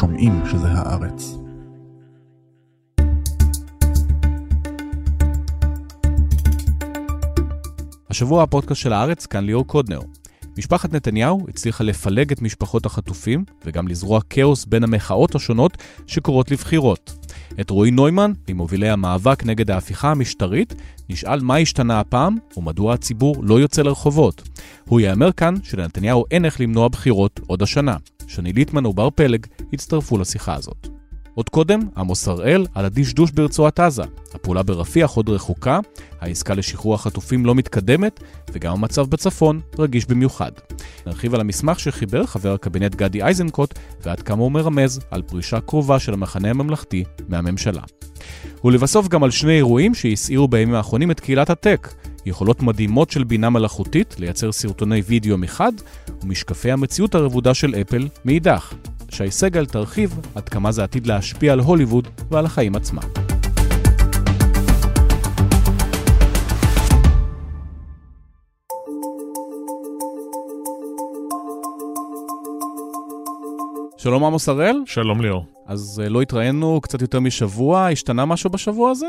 שומעים שזה הארץ. השבוע הפודקאסט של הארץ, כאן ליאור קודנר. משפחת נתניהו הצליחה לפלג את משפחות החטופים וגם לזרוע כאוס בין המחאות השונות שקורות לבחירות. את רועי נוימן, ממובילי המאבק נגד ההפיכה המשטרית, נשאל מה השתנה הפעם ומדוע הציבור לא יוצא לרחובות. הוא יאמר כאן שלנתניהו אין איך למנוע בחירות עוד השנה. שני ליטמן ובר פלג הצטרפו לשיחה הזאת. עוד קודם, עמוס הראל על הדשדוש ברצועת עזה. הפעולה ברפיח עוד רחוקה, העסקה לשחרור החטופים לא מתקדמת, וגם המצב בצפון רגיש במיוחד. נרחיב על המסמך שחיבר חבר הקבינט גדי איזנקוט, ועד כמה הוא מרמז על פרישה קרובה של המחנה הממלכתי מהממשלה. ולבסוף גם על שני אירועים שהסעירו בימים האחרונים את קהילת הטק. יכולות מדהימות של בינה מלאכותית לייצר סרטוני וידאו מחד, ומשקפי המציאות הרבודה של אפל מאידך. שי סגל תרחיב עד כמה זה עתיד להשפיע על הוליווד ועל החיים עצמם. שלום עמוס הראל. שלום ליאור. אז לא התראינו קצת יותר משבוע, השתנה משהו בשבוע הזה?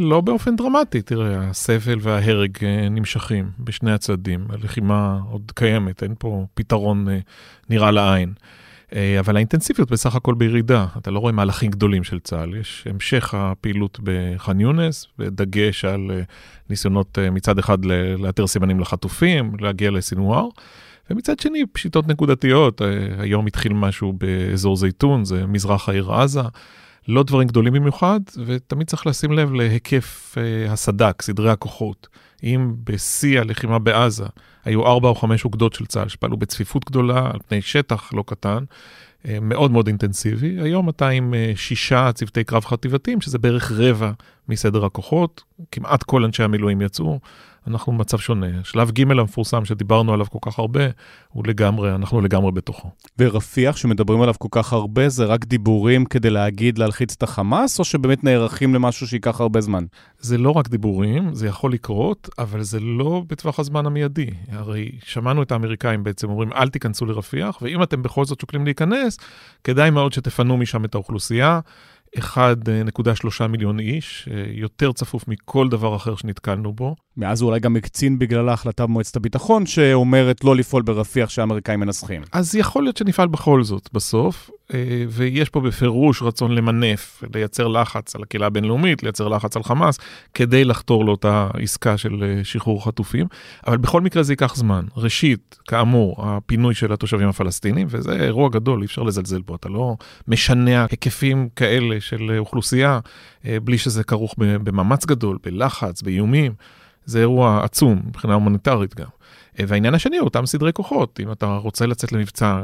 לא באופן דרמטי, תראה, הסבל וההרג נמשכים בשני הצדדים, הלחימה עוד קיימת, אין פה פתרון נראה לעין. אבל האינטנסיביות בסך הכל בירידה, אתה לא רואה מהלכים גדולים של צה"ל, יש המשך הפעילות בח'אן יונס, ודגש על ניסיונות מצד אחד לאתר סימנים לחטופים, להגיע לסינואר, ומצד שני פשיטות נקודתיות, היום התחיל משהו באזור זייתון, זה מזרח העיר עזה. לא דברים גדולים במיוחד, ותמיד צריך לשים לב להיקף uh, הסד"כ, סדרי הכוחות. אם בשיא הלחימה בעזה היו ארבע או חמש אוגדות של צה"ל שפעלו בצפיפות גדולה על פני שטח לא קטן, מאוד מאוד אינטנסיבי, היום אתה עם uh, שישה צוותי קרב חטיבתיים, שזה בערך רבע מסדר הכוחות, כמעט כל אנשי המילואים יצאו. אנחנו במצב שונה. שלב ג' המפורסם שדיברנו עליו כל כך הרבה, הוא לגמרי, אנחנו לגמרי בתוכו. ורפיח שמדברים עליו כל כך הרבה, זה רק דיבורים כדי להגיד להלחיץ את החמאס, או שבאמת נערכים למשהו שייקח הרבה זמן? זה לא רק דיבורים, זה יכול לקרות, אבל זה לא בטווח הזמן המיידי. הרי שמענו את האמריקאים בעצם אומרים, אל תיכנסו לרפיח, ואם אתם בכל זאת שוקלים להיכנס, כדאי מאוד שתפנו משם את האוכלוסייה. 1.3 מיליון איש, יותר צפוף מכל דבר אחר שנתקלנו בו. מאז הוא אולי גם הקצין בגלל ההחלטה במועצת הביטחון, שאומרת לא לפעול ברפיח שהאמריקאים מנסחים. אז יכול להיות שנפעל בכל זאת בסוף, ויש פה בפירוש רצון למנף, לייצר לחץ על הקהילה הבינלאומית, לייצר לחץ על חמאס, כדי לחתור לאותה עסקה של שחרור חטופים, אבל בכל מקרה זה ייקח זמן. ראשית, כאמור, הפינוי של התושבים הפלסטינים, וזה אירוע גדול, אי אפשר לזלזל בו, אתה לא משנע היקפים כאלה של אוכלוסייה, בלי שזה כרוך במאמץ גדול, בלחץ, באיומים. זה אירוע עצום מבחינה הומניטרית גם. והעניין השני הוא אותם סדרי כוחות, אם אתה רוצה לצאת למבצע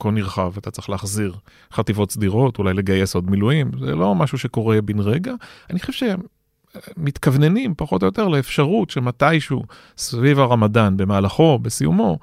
כה נרחב, אתה צריך להחזיר חטיבות סדירות, אולי לגייס עוד מילואים, זה לא משהו שקורה בן רגע. אני חושב שמתכווננים פחות או יותר לאפשרות שמתישהו סביב הרמדאן, במהלכו, בסיומו,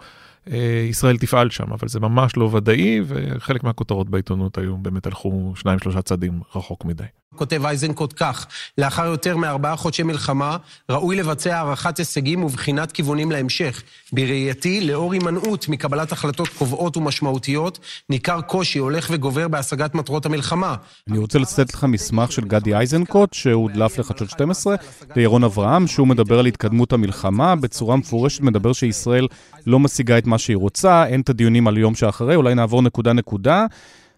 ישראל תפעל שם, אבל זה ממש לא ודאי, וחלק מהכותרות בעיתונות היו באמת הלכו שניים שלושה צעדים רחוק מדי. כותב אייזנקוט כך, לאחר יותר מארבעה חודשי מלחמה, ראוי לבצע הערכת הישגים ובחינת כיוונים להמשך. בראייתי, לאור הימנעות מקבלת החלטות קובעות ומשמעותיות, ניכר קושי הולך וגובר בהשגת מטרות המלחמה. אני רוצה לצטט לך מסמך של גדי אייזנקוט, שהודלף לחדשות 12, לירון אברהם, שהוא מדבר על התקדמות המלחמה, בצורה מפורשת מדבר שישראל לא משיגה את מה שהיא רוצה, אין את הדיונים על יום שאחרי, אולי נעבור נקודה-נקודה.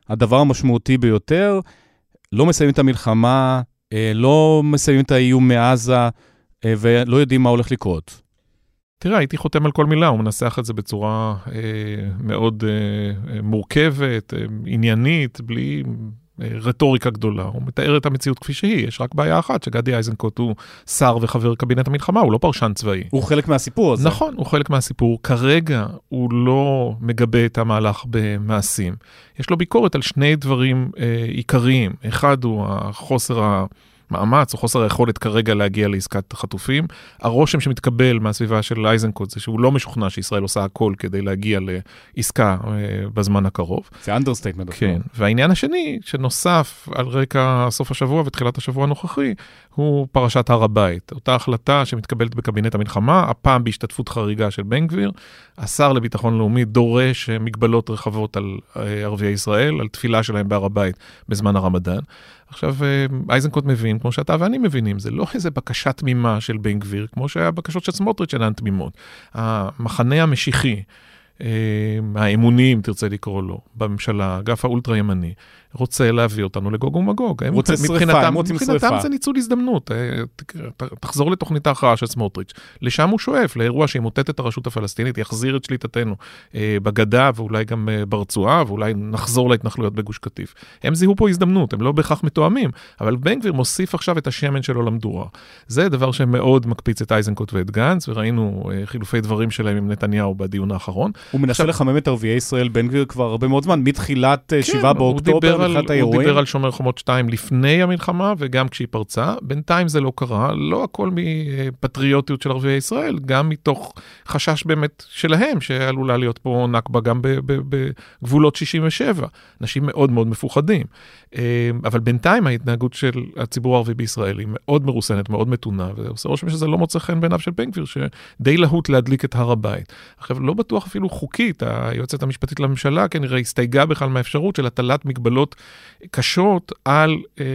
הדבר המשמעותי ביותר, לא מסיימים את המלחמה, לא מסיימים את האיום מעזה, ולא יודעים מה הולך לקרות. תראה, הייתי חותם על כל מילה, הוא מנסח את זה בצורה אה, מאוד אה, מורכבת, אה, עניינית, בלי רטוריקה גדולה. הוא מתאר את המציאות כפי שהיא, יש רק בעיה אחת, שגדי איזנקוט הוא שר וחבר קבינט המלחמה, הוא לא פרשן צבאי. הוא חלק מהסיפור הזה. נכון, הוא חלק מהסיפור. כרגע הוא לא מגבה את המהלך במעשים. יש לו ביקורת על שני דברים אה, עיקריים. אחד הוא החוסר המאמץ או חוסר היכולת כרגע להגיע לעסקת חטופים. הרושם שמתקבל מהסביבה של אייזנקוט זה שהוא לא משוכנע שישראל עושה הכל כדי להגיע לעסקה אה, בזמן הקרוב. זה understatement. כן, והעניין השני שנוסף על רקע סוף השבוע ותחילת השבוע הנוכחי, הוא פרשת הר הבית. אותה החלטה שמתקבלת בקבינט המלחמה, הפעם בהשתתפות חריגה של בן גביר. השר לביטחון לאומי דורש מגבלות רחבות על אה, ערביי ישראל, על תפילה שלהם בהר הבית בזמן הרמדאן. עכשיו, אה, אייזנקוט מבין, כמו שאתה ואני מבינים, זה לא איזה בקשה תמימה של בן גביר, כמו שהיה בקשות של סמוטריץ' אינן תמימות. המחנה המשיחי, אה, האמוני, אם תרצה לקרוא לו, בממשלה, האגף האולטרה ימני, רוצה להביא אותנו לגוג ומגוג. רוצה שריפה, הם רוצים שריפה. מבחינתם זה ניצול הזדמנות. אה, תחזור לתוכנית ההכרעה של סמוטריץ'. לשם הוא שואף, לאירוע שימוטט את הרשות הפלסטינית, יחזיר את שליטתנו אה, בגדה ואולי גם אה, ברצועה, ואולי נחזור להתנחלויות בגוש קטיף. הם זיהו פה הזדמנות, הם לא בהכרח מתואמים, אבל בן גביר מוסיף עכשיו את השמן שלו למדורה. זה דבר שמאוד מקפיץ את אייזנקוט ואת גנץ, וראינו חילופי דברים שלהם עם נתניהו בדיון האחרון. הוא מנסה לחמם את ערביי ישראל, בן גביר כבר הרבה מאוד זמן, מתחילת 7 כן, באוקטובר, על, הוא דיבר על שומר חומות 2 לפני המלחמה וגם כשהיא פרצה. בינתיים זה לא קרה, לא הכל מפטריוטיות של ערביי ישראל, גם מתוך חשש באמת שלהם, שעלולה להיות פה נכבה גם בגבולות 67. אנשים מאוד מאוד מפוחדים. אה, אבל בינתיים ההתנהגות של הציבור הערבי בישראל היא מאוד מרוסנת, מאוד מתונה, ועושה רושם שזה לא מוצא חן בעיניו של בן גביר, שדי להוט להדליק את הר הבית. עכשיו, לא בטוח אפילו חוקית, היועצת המשפטית לממשלה כנראה הסתייגה בכלל מהאפשרות של הטלת מגבלות קשות על אה,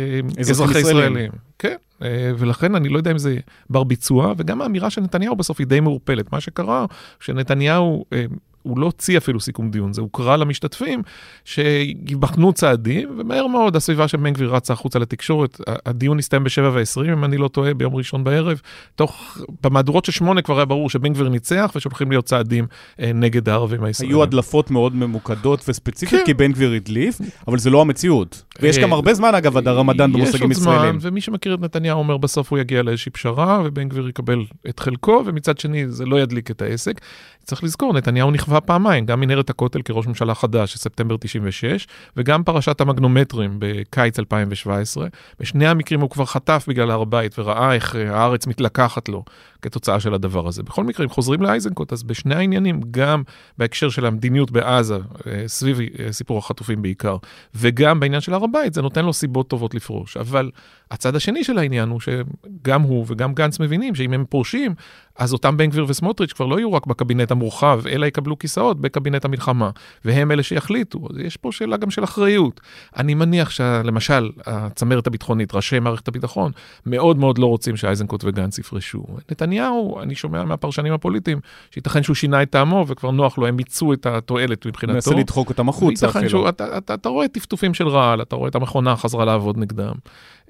אזרחי ישראלים. כן, אה, ולכן אני לא יודע אם זה בר ביצוע, וגם האמירה של נתניהו בסוף היא די מעורפלת. מה שקרה, שנתניהו אה, הוא לא הוציא אפילו סיכום דיון, זה הוקרא למשתתפים שיבחנו צעדים, ומהר מאוד הסביבה של בן גביר רצה החוצה לתקשורת. הדיון הסתיים ב-7 ו-20, אם אני לא טועה, ביום ראשון בערב. תוך, במהדורות של שמונה כבר היה ברור שבן גביר ניצח ושהולכים להיות צעדים אה, נגד הערבים הישראלים. היו הדלפות מאוד ממוקדות וספציפיות, כן. כי בן גביר הדליף, אבל זה לא המציאות. ויש גם הרבה זמן, אגב, עד הרמדאן במושגים ישראלים. יש עוד זמן, ומי שמכיר את נתניהו אומר בסוף הוא יגיע לאיזושהי פשרה, ובן גביר יקבל את חלקו, ומצד שני זה לא ידליק את העסק. צריך לזכור, נתניהו נכווה פעמיים, גם מנהרת הכותל כראש ממשלה חדש, ספטמבר 96, וגם פרשת המגנומטרים בקיץ 2017. בשני המקרים הוא כבר חטף בגלל הר הבית וראה איך אה, הארץ מתלקחת לו כתוצאה של הדבר הזה. בכל מקרה, אם חוזרים לאייזנקוט, אז בשני העניינים, גם בהקשר של המדיניות בעזה, אה, סביב אה, סיפור החטופים בעיקר, וגם בעניין של הר הבית, זה נותן לו סיבות טובות לפרוש. אבל הצד השני של העניין הוא שגם הוא וגם גנץ מבינים שאם הם פורשים, אז אותם בן גביר וסמוטריץ' כבר לא יהיו רק בקבינט המורחב, אלא יקבלו כיסאות בקבינט המלחמה, והם אלה שיחליטו. אז יש פה שאלה גם של אחריות. אני מניח שלמשל, הצמרת הביטחונית, ראשי מערכת הביטחון, מאוד מאוד לא רוצים שאייזנקוט וגנץ יפרשו. נתניהו, אני שומע מהפרשנים הפוליטיים, שייתכן שהוא שינה את טעמו וכבר נוח לו, הם מיצו את התועלת מבחינתו. מנסה לדחוק אותם החוצה אפילו. אתה, אתה, אתה רואה טפטופים של רעל, אתה רואה את המכונה חזרה לעבוד נגדם.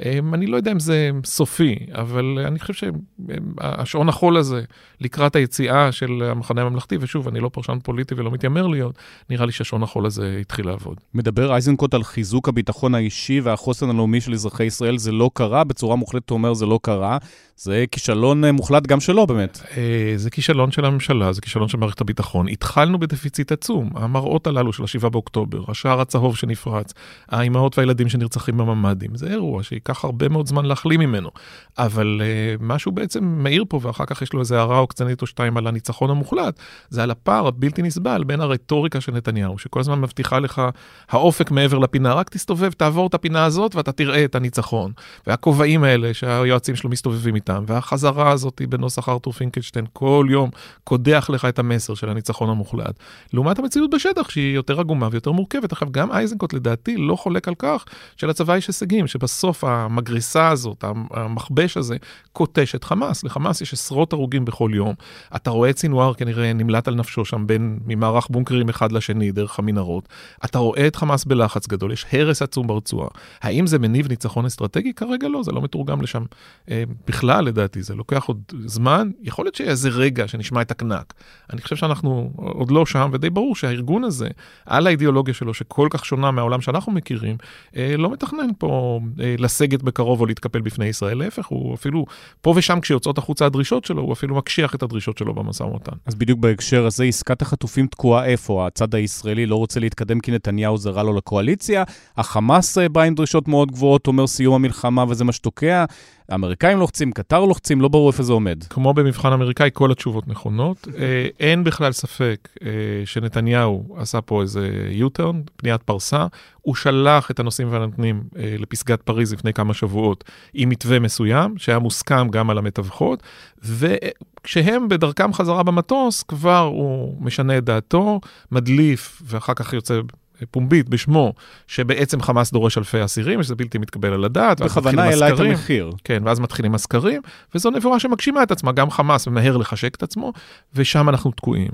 אמ, אני לא יודע אם זה סופי, אבל אני חושב שהשעון החול הזה לקראת היציאה של המחנה הממלכתי, ושוב, אני לא פרשן פוליטי ולא מתיימר להיות, נראה לי שהשעון החול הזה התחיל לעבוד. מדבר אייזנקוט על חיזוק הביטחון האישי והחוסן הלאומי של אזרחי ישראל, זה לא קרה, בצורה מוחלטת הוא אומר זה לא קרה. זה כישלון אה, מוחלט גם שלו באמת. אה, זה כישלון של הממשלה, זה כישלון של מערכת הביטחון. התחלנו בדפיציט עצום, המראות הללו של ה-7 באוקטובר, השער הצהוב שנפרץ, האימהות והילדים שנרצחים בממ"דים, זה אירוע שייקח הרבה מאוד זמן להחלים ממנו. אבל uh, מה שהוא בעצם מאיר פה, ואחר כך יש לו איזה הערה עוקצנית או שתיים על הניצחון המוחלט, זה על הפער הבלתי נסבל בין הרטוריקה של נתניהו, שכל הזמן מבטיחה לך האופק מעבר לפינה, רק תסתובב, תעבור את הפינה הזאת ואתה תראה את הניצחון. והכובעים האלה שהיועצים שלו מסתובבים איתם, והחזרה הזאת בנוסח ארתור פינקלשטיין כל יום קודח לך את המסר של הניצחון המוחלט. לעומת המציאות בשטח שהיא יותר עגומה ויותר מורכבת. עכשיו, גם אייזנקוט לדעתי לא חולק על כך שלצבא יש הישגים, שבסוף המגרסה הזאת, המכבש הזה, קוטש את חמאס. לחמאס יש עשרות הרוגים בכל יום. אתה רואה את סינואר כנראה נמלט על נפשו שם בין ממערך בונקרים אחד לשני דרך המנהרות. אתה רואה את חמאס בלחץ גדול, יש הרס עצום ברצועה. האם זה מניב ניצחון אסטרטגי? כרגע לא, זה לא מתורגם לשם אה, בכלל. לדעתי, זה לוקח עוד זמן, יכול להיות שיהיה איזה רגע שנשמע את הקנק. אני חושב שאנחנו עוד לא שם, ודי ברור שהארגון הזה, על האידיאולוגיה שלו, שכל כך שונה מהעולם שאנחנו מכירים, אה, לא מתכנן פה אה, לסגת בקרוב או להתקפל בפני ישראל, להפך, הוא אפילו, פה ושם כשיוצאות החוצה הדרישות שלו, הוא אפילו מקשיח את הדרישות שלו במשא ומתן. אז בדיוק בהקשר הזה, עסקת החטופים תקועה איפה? הצד הישראלי לא רוצה להתקדם כי נתניהו זרה לו לקואליציה, החמאס בא עם דרישות מאוד גבוהות, אומר סיום המלחמה וזה מה שתוקע. האמריקאים לוחצים, קטר לוחצים, לא ברור איפה זה עומד. כמו במבחן אמריקאי, כל התשובות נכונות. אה, אין בכלל ספק אה, שנתניהו עשה פה איזה U-turn, פניית פרסה. הוא שלח את הנושאים והנותנים אה, לפסגת פריז לפני כמה שבועות עם מתווה מסוים, שהיה מוסכם גם על המתווכות, וכשהם בדרכם חזרה במטוס, כבר הוא משנה את דעתו, מדליף, ואחר כך יוצא פומבית בשמו, שבעצם חמאס דורש אלפי אסירים, שזה בלתי מתקבל על הדעת. בכוונה העלה את המחיר. כן, ואז מתחילים הסקרים, וזו נבואה שמגשימה את עצמה, גם חמאס ממהר לחשק את עצמו, ושם אנחנו תקועים.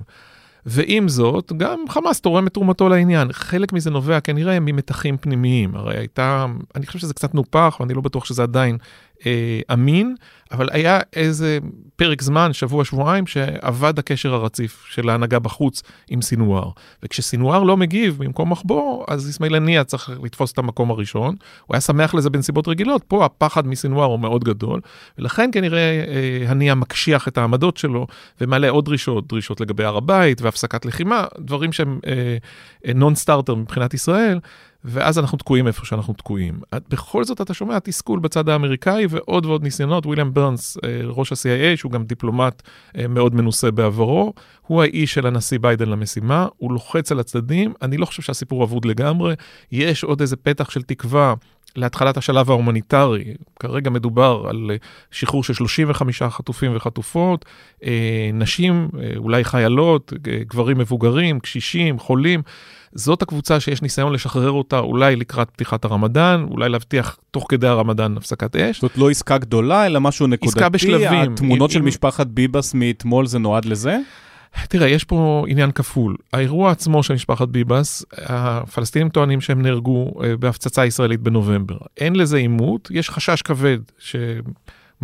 ועם זאת, גם חמאס תורם את תרומתו לעניין. חלק מזה נובע כנראה ממתחים פנימיים. הרי הייתה, אני חושב שזה קצת נופח, ואני לא בטוח שזה עדיין אה, אמין, אבל היה איזה פרק זמן, שבוע, שבועיים, שאבד הקשר הרציף של ההנהגה בחוץ עם סינואר. וכשסינואר לא מגיב במקום מחבור, אז אסמאעיל הנייה צריך לתפוס את המקום הראשון. הוא היה שמח לזה בנסיבות רגילות, פה הפחד מסינואר הוא מאוד גדול, ולכן כנראה אה, הנייה מקשיח את העמדות שלו ומעלה עוד דרישות, דרישות לגבי הר הבית והפסקת לחימה, דברים שהם non אה, starter אה, מבחינת ישראל. ואז אנחנו תקועים איפה שאנחנו תקועים. בכל זאת אתה שומע תסכול בצד האמריקאי ועוד ועוד ניסיונות. וויליאם ברנס, אה, ראש ה-CIA, שהוא גם דיפלומט אה, מאוד מנוסה בעברו, הוא האיש של הנשיא ביידן למשימה, הוא לוחץ על הצדדים, אני לא חושב שהסיפור אבוד לגמרי, יש עוד איזה פתח של תקווה. להתחלת השלב ההומניטרי. כרגע מדובר על אה, שחרור של 35 חטופים וחטופות, נשים, אולי חיילות, גברים מבוגרים, קשישים, חולים. זאת הקבוצה שיש ניסיון לשחרר אותה אולי לקראת פתיחת הרמדאן, אולי להבטיח תוך כדי הרמדאן הפסקת אש. זאת לא עסקה גדולה, אלא משהו נקודתי. עסקה בשלבים. התמונות עם, של עם... משפחת ביבס מאתמול זה נועד לזה? תראה, יש פה עניין כפול. האירוע עצמו של משפחת ביבס, הפלסטינים טוענים שהם נהרגו אה, בהפצצה ישראלית בנובמבר. אין לזה עימות, יש חשש כבד ש...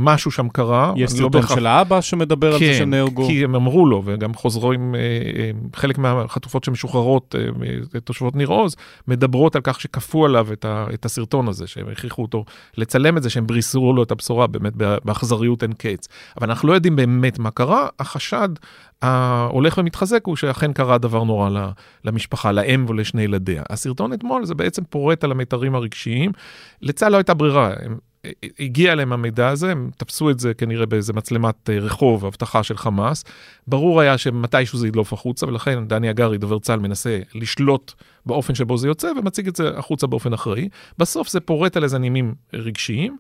משהו שם קרה. יש לא סרטון לא של האבא שמדבר כן, על זה כן, שנהרגו. כי הם אמרו לו, וגם חוזרים, אה, אה, חלק מהחטופות שמשוחררות, אה, תושבות ניר עוז, מדברות על כך שכפו עליו את, ה, את הסרטון הזה, שהם הכריחו אותו לצלם את זה, שהם בריסו לו את הבשורה, באמת באכזריות אין קץ. אבל אנחנו לא יודעים באמת מה קרה, החשד ההולך ומתחזק הוא שאכן קרה דבר נורא למשפחה, לאם ולשני ילדיה. הסרטון אתמול זה בעצם פורט על המיתרים הרגשיים. לצה"ל לא הייתה ברירה, הם הגיע אליהם המידע הזה, הם תפסו את זה כנראה באיזה מצלמת אה, רחוב, אבטחה של חמאס. ברור היה שמתישהו זה ידלוף החוצה, ולכן דני הגרי, דובר צה"ל, מנסה לשלוט באופן שבו זה יוצא, ומציג את זה החוצה באופן אחראי. בסוף זה פורט על איזה נימים רגשיים.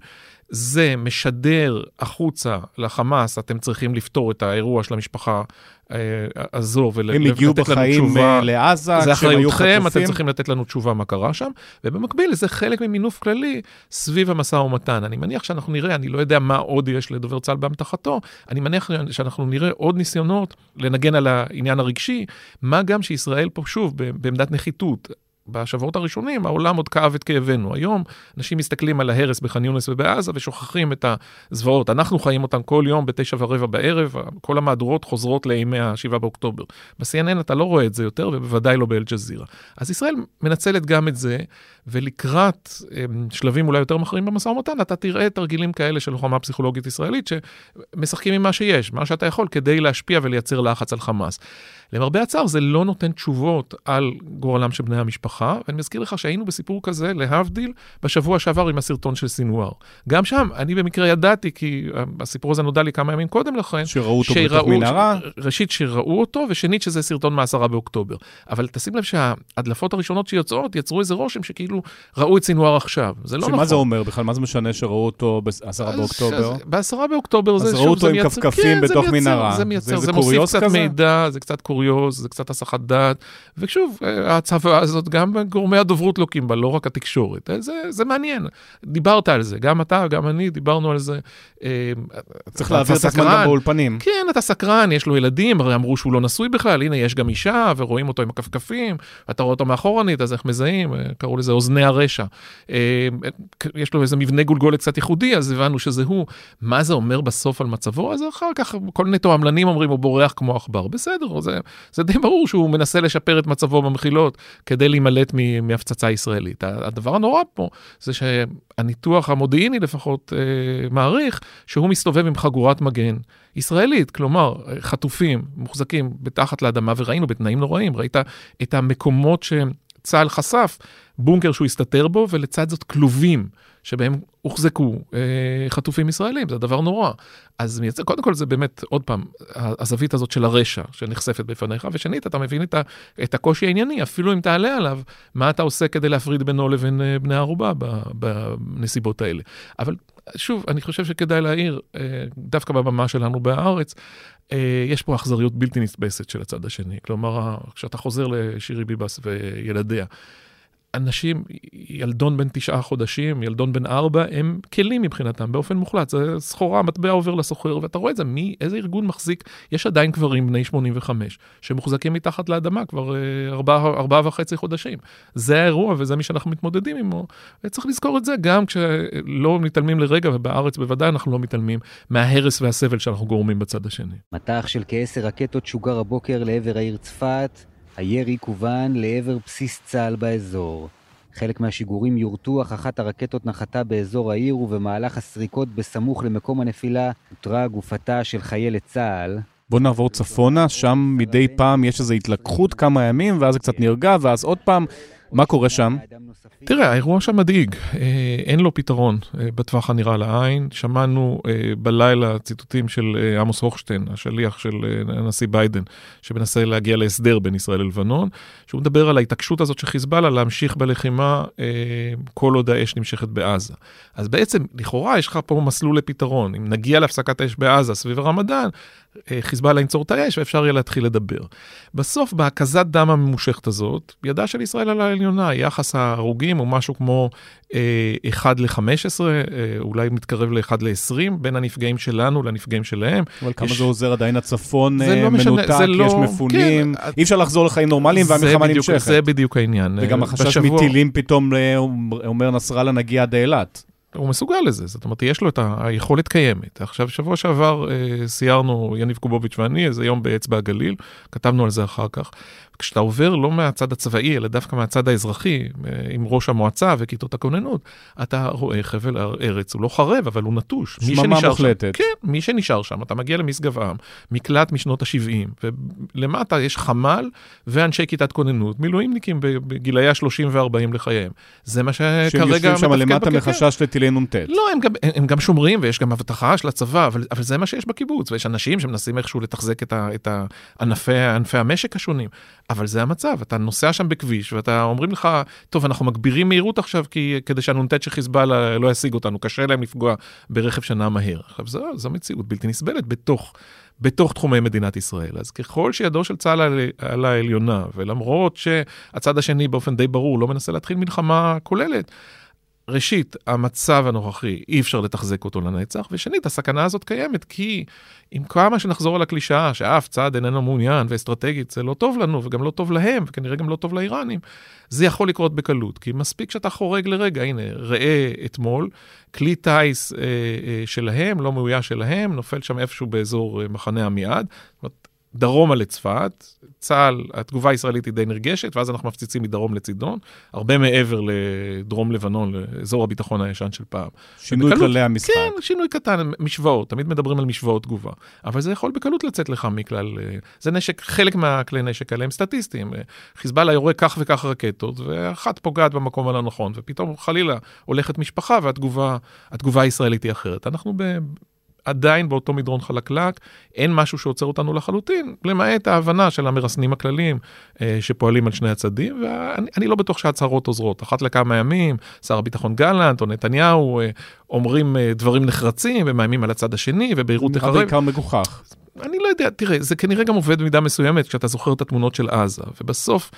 זה משדר החוצה לחמאס, אתם צריכים לפתור את האירוע של המשפחה אה, הזו ולתת לנו תשובה. הם הגיעו בחיים אה, לעזה זה אחריותכם, אתם צריכים לתת לנו תשובה מה קרה שם, ובמקביל זה חלק ממינוף כללי סביב המשא ומתן. אני מניח שאנחנו נראה, אני לא יודע מה עוד יש לדובר צה"ל באמתחתו, אני מניח שאנחנו נראה עוד ניסיונות לנגן על העניין הרגשי, מה גם שישראל פה שוב בעמדת נחיתות. בשבועות הראשונים העולם עוד כאב את כאבנו. היום אנשים מסתכלים על ההרס בח'אן יונס ובעזה ושוכחים את הזוועות. אנחנו חיים אותן כל יום בתשע ורבע בערב, כל המהדורות חוזרות לימי ה-7 באוקטובר. ב-CNN אתה לא רואה את זה יותר, ובוודאי לא באל-ג'זירה. אז ישראל מנצלת גם את זה, ולקראת הם, שלבים אולי יותר מכריעים במשא ומתן, אתה תראה תרגילים כאלה של לוחמה פסיכולוגית ישראלית, שמשחקים עם מה שיש, מה שאתה יכול, כדי להשפיע ולייצר לחץ על חמאס. למרבה הצער, זה לא נותן תשובות על גורלם של בני המשפחה, ואני מזכיר לך שהיינו בסיפור כזה, להבדיל, בשבוע שעבר עם הסרטון של סינואר. גם שם, אני במקרה ידעתי, כי הסיפור הזה נודע לי כמה ימים קודם לכן, שראו אותו בתוך מנהרה. ראשית, שראו אותו, ושנית, שזה סרטון מעשרה באוקטובר. אבל תשים לב שההדלפות הראשונות שיוצאות, יצרו איזה רושם שכאילו ראו את סינואר עכשיו. זה לא נכון. שמה זה אומר בכלל? מה זה משנה שראו אותו בעשרה באוקטובר? בעשרה באוקטובר זה, שוב, זה מייצר... אז ראו אותו עם כפכפים בתוך מנהרה. זה מייצר, זה מוסיף קצת מידע, זה קצת קוריוז, זה קצת הסחת דעת, ושוב, הצוואה הזאת, גם גורמי הדוברות לוקים בה, לא רק התקשורת. זה, זה מעניין. דיברת על זה, גם אתה, גם אני, דיברנו על זה. אה, צריך להעביר את הזמן גם באולפנים. כן, אתה סקרן, יש לו ילדים, הרי אמרו שהוא לא נשוי בכלל, הנה, יש גם אישה, ורואים אותו עם הכפכפים, אתה רואה אותו מאחורנית, אז איך מזהים? אה, קראו לזה אוזני הרשע. אה, יש לו איזה מבנה גולגולת קצת ייחודי, אז הבנו שזה הוא. מה זה אומר בסוף על מצבו? אז אחר כך כל מיני תועמלנים אומרים, הוא בורח כמו עכבר. בסדר, זה, זה די ברור שהוא מנסה לשפר את מצבו במחילות כדי להימלט מהפצצה ישראלית. הדבר הנורא פה זה שהניתוח המודיעיני לפחות אה, מעריך שהוא מסתובב עם חגורת מגן ישראלית, כלומר, חטופים מוחזקים מתחת לאדמה, וראינו בתנאים נוראים, ראית את המקומות שצה"ל חשף, בונקר שהוא הסתתר בו, ולצד זאת כלובים. שבהם הוחזקו אה, חטופים ישראלים, זה דבר נורא. אז מייצר, קודם כל זה באמת, עוד פעם, הזווית הזאת של הרשע שנחשפת בפניך, ושנית, אתה מבין את, ה, את הקושי הענייני, אפילו אם תעלה עליו, מה אתה עושה כדי להפריד בינו לבין אה, בני ערובה בנסיבות האלה. אבל שוב, אני חושב שכדאי להעיר, אה, דווקא בבמה שלנו בהארץ, אה, יש פה אכזריות בלתי נתפסת של הצד השני. כלומר, כשאתה חוזר לשירי ביבס וילדיה, אנשים, ילדון בן תשעה חודשים, ילדון בן ארבע, הם כלים מבחינתם באופן מוחלט. זה סחורה, מטבע עובר לסוחר, ואתה רואה את זה, מי, איזה ארגון מחזיק, יש עדיין גברים בני 85, שמוחזקים מתחת לאדמה כבר אה, ארבעה ארבע וחצי חודשים. זה האירוע וזה מי שאנחנו מתמודדים עמו. וצריך לזכור את זה גם כשלא מתעלמים לרגע, ובארץ בוודאי אנחנו לא מתעלמים מההרס והסבל שאנחנו גורמים בצד השני. מטח של כעשר רקטות שוגר הבוקר לעבר העיר צפת. הירי כוון לעבר בסיס צה"ל באזור. חלק מהשיגורים יורטו, אך אחת הרקטות נחתה באזור העיר, ובמהלך הסריקות בסמוך למקום הנפילה אותרה גופתה של חיילת צה"ל. בוא נעבור צפונה, שם מדי פעם יש איזו התלקחות כמה ימים, ואז זה קצת נרגע, ואז עוד פעם. מה קורה שם? תראה, האירוע שם מדאיג, אה, אין לו פתרון אה, בטווח הנראה לעין. שמענו אה, בלילה ציטוטים של עמוס הוכשטיין, השליח של הנשיא ביידן, שמנסה להגיע להסדר בין ישראל ללבנון, שהוא מדבר על ההתעקשות הזאת של חיזבאללה להמשיך בלחימה כל עוד האש נמשכת בעזה. אז בעצם, לכאורה יש לך פה מסלול לפתרון. אם נגיע להפסקת האש בעזה סביב הרמדאן, חיזבאללה ינצור את האש ואפשר יהיה להתחיל לדבר. בסוף, בהקזת דם הממושכת הזאת, ידה של ישראל על העליונה, יחס ההרוגים הוא משהו כמו אה, 1 ל-15, אה, אולי מתקרב ל-1 ל-20, בין הנפגעים שלנו לנפגעים שלהם. אבל יש... כמה זה עוזר עדיין הצפון אה, לא מנותק, משנה, לא... יש מפונים, כן, אי אפשר לחזור לחיים נורמליים והמלחמה נמשכת. זה בדיוק העניין. וגם החשש בשבוע... מטילים פתאום, אה, אומר נסראללה, נגיע עד אילת. הוא מסוגל לזה, זאת אומרת, יש לו את היכולת קיימת. עכשיו, שבוע שעבר אה, סיירנו, יניב קובוביץ' ואני, איזה יום באצבע הגליל, כתבנו על זה אחר כך. כשאתה עובר לא מהצד הצבאי, אלא דווקא מהצד האזרחי, אה, עם ראש המועצה וכיתות הכוננות, אתה רואה חבל ארץ, הוא לא חרב, אבל הוא נטוש. שממה מוחלטת. שם, כן, מי שנשאר שם, אתה מגיע למשגב-עם, מקלט משנות ה-70, ולמטה יש חמ"ל ואנשי כיתת כוננות, מילואימניקים בגילאי ה-30 ו-40 לחייהם. זה מה שכרגע מתפקד בקרקע. שהם יושבים שם למטה מחשש לטילי נ"ט. לא, הם גם, הם גם שומרים ויש גם אבטחה של הצבא, אבל, אבל זה מה שיש בקיבוץ, ויש אנשים שמנסים איכשהו לתחזק את, ה, את ענפי, ענפי המשק השונים. אבל זה המצב, אתה נוסע שם בכביש ואתה אומרים לך, טוב, אנחנו מגבירים מהירות עכשיו כי, כדי שהנ"ט של חיזבאללה לא ישיג אותנו, קשה להם לפגוע ברכב שנע מהר. עכשיו, זו, זו מציאות בלתי נסבלת בתוך, בתוך תחומי מדינת ישראל. אז ככל שידו של צה"ל על, על העליונה, ולמרות שהצד השני באופן די ברור לא מנסה להתחיל מלחמה כוללת, ראשית, המצב הנוכחי, אי אפשר לתחזק אותו לנצח, ושנית, הסכנה הזאת קיימת, כי עם כמה שנחזור על הקלישאה שאף צד איננו מעוניין ואסטרטגית, זה לא טוב לנו וגם לא טוב להם, וכנראה גם לא טוב לאיראנים, זה יכול לקרות בקלות, כי מספיק שאתה חורג לרגע, הנה, ראה אתמול, כלי טיס אה, אה, שלהם, לא מאויש שלהם, נופל שם איפשהו באזור אה, מחנה עמיעד. זאת אומרת, דרומה לצפת, צה"ל, התגובה הישראלית היא די נרגשת, ואז אנחנו מפציצים מדרום לצידון, הרבה מעבר לדרום לבנון, לאזור הביטחון הישן של פעם. שינוי ובקלות, כללי המשחק. כן, שינוי קטן, משוואות, תמיד מדברים על משוואות תגובה. אבל זה יכול בקלות לצאת לך מכלל, זה נשק, חלק מהכלי נשק האלה הם סטטיסטיים. חיזבאללה יורה כך וכך רקטות, ואחת פוגעת במקום הלא נכון, ופתאום חלילה הולכת משפחה והתגובה הישראלית היא אחרת. אנחנו ב... עדיין באותו מדרון חלקלק, אין משהו שעוצר אותנו לחלוטין, למעט ההבנה של המרסנים הכלליים אה, שפועלים על שני הצדדים, ואני לא בטוח שההצהרות עוזרות. אחת לכמה ימים, שר הביטחון גלנט או נתניהו אה, אומרים אה, דברים נחרצים ומאיימים על הצד השני, וביירות תחרב. בעיקר מגוחך. אני לא יודע, תראה, זה כנראה גם עובד במידה מסוימת כשאתה זוכר את התמונות של עזה, ובסוף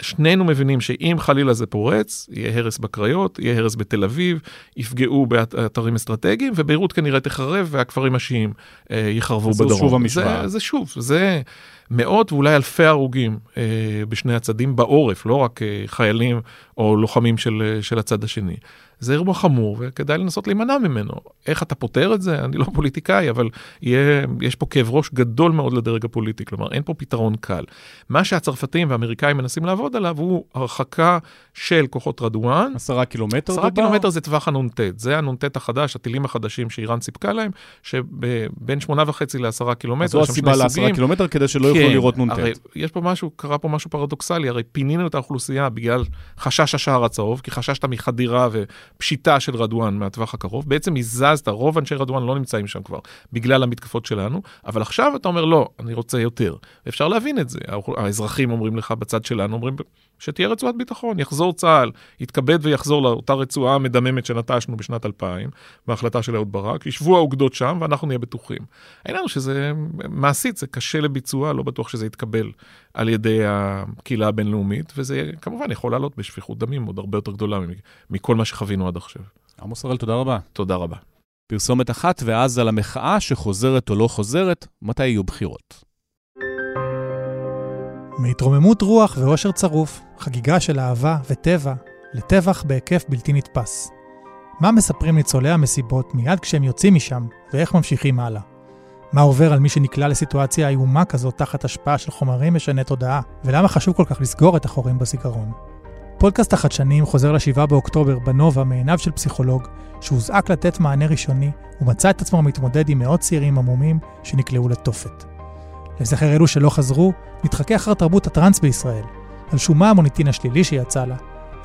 שנינו מבינים שאם חלילה זה פורץ, יהיה הרס בקריות, יהיה הרס בתל אביב, יפגעו באתרים אסטרטגיים, וביירות כנראה תחרב והכפרים השיעים אה, יחרבו בדרום. זה שוב המשוואה. זה, זה שוב, זה מאות ואולי אלפי הרוגים אה, בשני הצדים בעורף, לא רק אה, חיילים או לוחמים של, של הצד השני. זה אירוע חמור וכדאי לנסות להימנע ממנו. איך אתה פותר את זה? אני לא פוליטיקאי, אבל יהיה, יש פה כאב ראש גדול מאוד לדרג הפוליטי, כלומר אין פה פתרון קל. מה שהצרפתים והאמריקאים מנסים לעבוד עליו הוא הרחקה של כוחות רדואן. עשרה קילומטר עשרה קילומטר זה טווח הנ"ט, זה הנ"ט החדש, הטילים החדשים שאיראן סיפקה להם, שבין שמונה וחצי לעשרה קילומטר, זו הסיבה לעשרה קילומטר כדי שלא כן, יוכלו לראות נ"ט. יש פה משהו, קרה פה משהו פרדוקסלי, הרי פינינו את האוכלוסייה בגלל חשש השער הצהוב, כי חששת מחדירה ופשיטה של רדואן מהטווח הקרוב, בעצם הזזת, רוב אנשי רדואן לא נמצאים שם כבר, בגלל המתקפות שלנו, אבל עכשיו אתה אומר, לא, אני רוצה יותר. אפשר להבין את זה, האזרחים אומרים לך בצד שלנו, אומרים, שתהיה רצועת ביטחון, יחזור צה"ל, יתכבד ויחזור לאותה רצועה המדממת שנטשנו בשנת 2000, בהחלטה של אהוד ברק, ישבו האוגדות שם ואנחנו נהיה בטוחים. העניין הוא שזה, מעשית, זה קשה לביצוע, לא בטוח שזה יתקבל על ידי הקהילה הבינלאומית, וזה כמובן יכול לעלות בשפיכות דמים עוד הרבה יותר גדולה מכל מה שחווינו עד עכשיו. עמוס הראל, תודה רבה. תודה רבה. פרסומת אחת, ואז על המחאה שחוזרת או לא חוזרת, מתי יהיו בחירות. מהתרוממות רוח ואושר צרוף, חגיגה של אהבה וטבע, לטבח בהיקף בלתי נתפס. מה מספרים ניצולי המסיבות מיד כשהם יוצאים משם, ואיך ממשיכים הלאה? מה עובר על מי שנקלע לסיטואציה איומה כזאת תחת השפעה של חומרים משני תודעה, ולמה חשוב כל כך לסגור את החורים בזיכרון? פודקאסט החדשנים חוזר ל-7 באוקטובר בנובה מעיניו של פסיכולוג, שהוזעק לתת מענה ראשוני, ומצא את עצמו מתמודד עם מאות צעירים עמומים שנקלעו לתופת. לזכר אלו שלא חזרו, נתחכה אחר תרבות הטראנס בישראל, על שום מה המוניטין השלילי שיצא לה,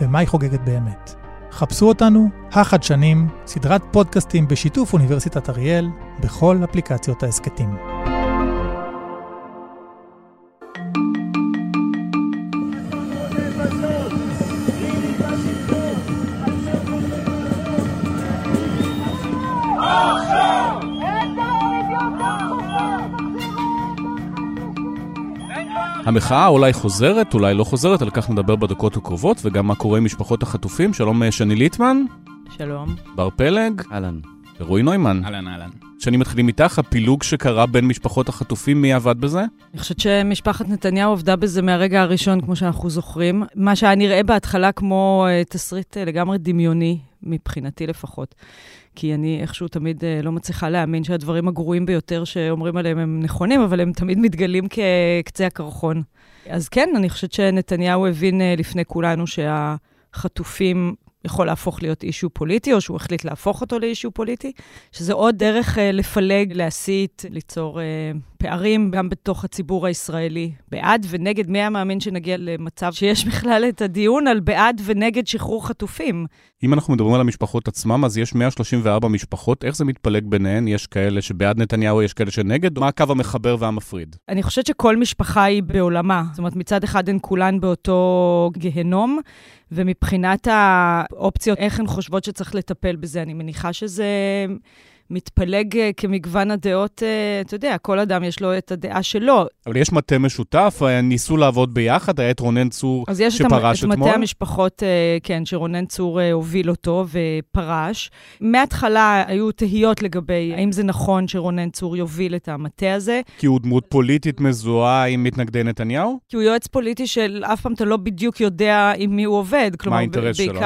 ומה היא חוגגת באמת. חפשו אותנו, החדשנים, סדרת פודקאסטים בשיתוף אוניברסיטת אריאל, בכל אפליקציות ההסכתים. המחאה אולי חוזרת, אולי לא חוזרת, על כך נדבר בדקות הקרובות, וגם מה קורה עם משפחות החטופים. שלום אה, שני ליטמן. שלום. בר פלג. אהלן. ורועי נוימן. אהלן, אהלן. שני מתחילים איתך, הפילוג שקרה בין משפחות החטופים, מי עבד בזה? אני חושבת שמשפחת נתניהו עבדה בזה מהרגע הראשון, כמו שאנחנו זוכרים. מה שהיה נראה בהתחלה כמו uh, תסריט uh, לגמרי דמיוני, מבחינתי לפחות. כי אני איכשהו תמיד uh, לא מצליחה להאמין שהדברים הגרועים ביותר שאומרים עליהם הם נכונים, אבל הם תמיד מתגלים כקצה הקרחון. אז כן, אני חושבת שנתניהו הבין uh, לפני כולנו שהחטופים יכול להפוך להיות אישיו פוליטי, או שהוא החליט להפוך אותו לאישיו פוליטי, שזה עוד דרך uh, לפלג, להסית, ליצור uh, פערים גם בתוך הציבור הישראלי, בעד ונגד. מי היה מאמין שנגיע למצב שיש בכלל את הדיון על בעד ונגד שחרור חטופים? אם אנחנו מדברים על המשפחות עצמם, אז יש 134 משפחות, איך זה מתפלג ביניהן? יש כאלה שבעד נתניהו, יש כאלה שנגד? מה הקו המחבר והמפריד? אני חושבת שכל משפחה היא בעולמה. זאת אומרת, מצד אחד הן כולן באותו גהנום, ומבחינת האופציות, איך הן חושבות שצריך לטפל בזה, אני מניחה שזה... מתפלג אה, כמגוון הדעות, אה, אתה יודע, כל אדם יש לו את הדעה שלו. אבל יש מטה משותף, אה, ניסו לעבוד ביחד, היה את רונן צור שפרש אתמול. אז יש את מטה המשפחות, כן, שרונן צור הוביל אותו ופרש. מההתחלה היו תהיות לגבי האם זה נכון שרונן צור יוביל את המטה הזה. כי הוא דמות פוליטית מזוהה עם מתנגדי נתניהו? כי הוא יועץ פוליטי של אף פעם אתה לא בדיוק יודע עם מי הוא עובד. מה האינטרס שלו?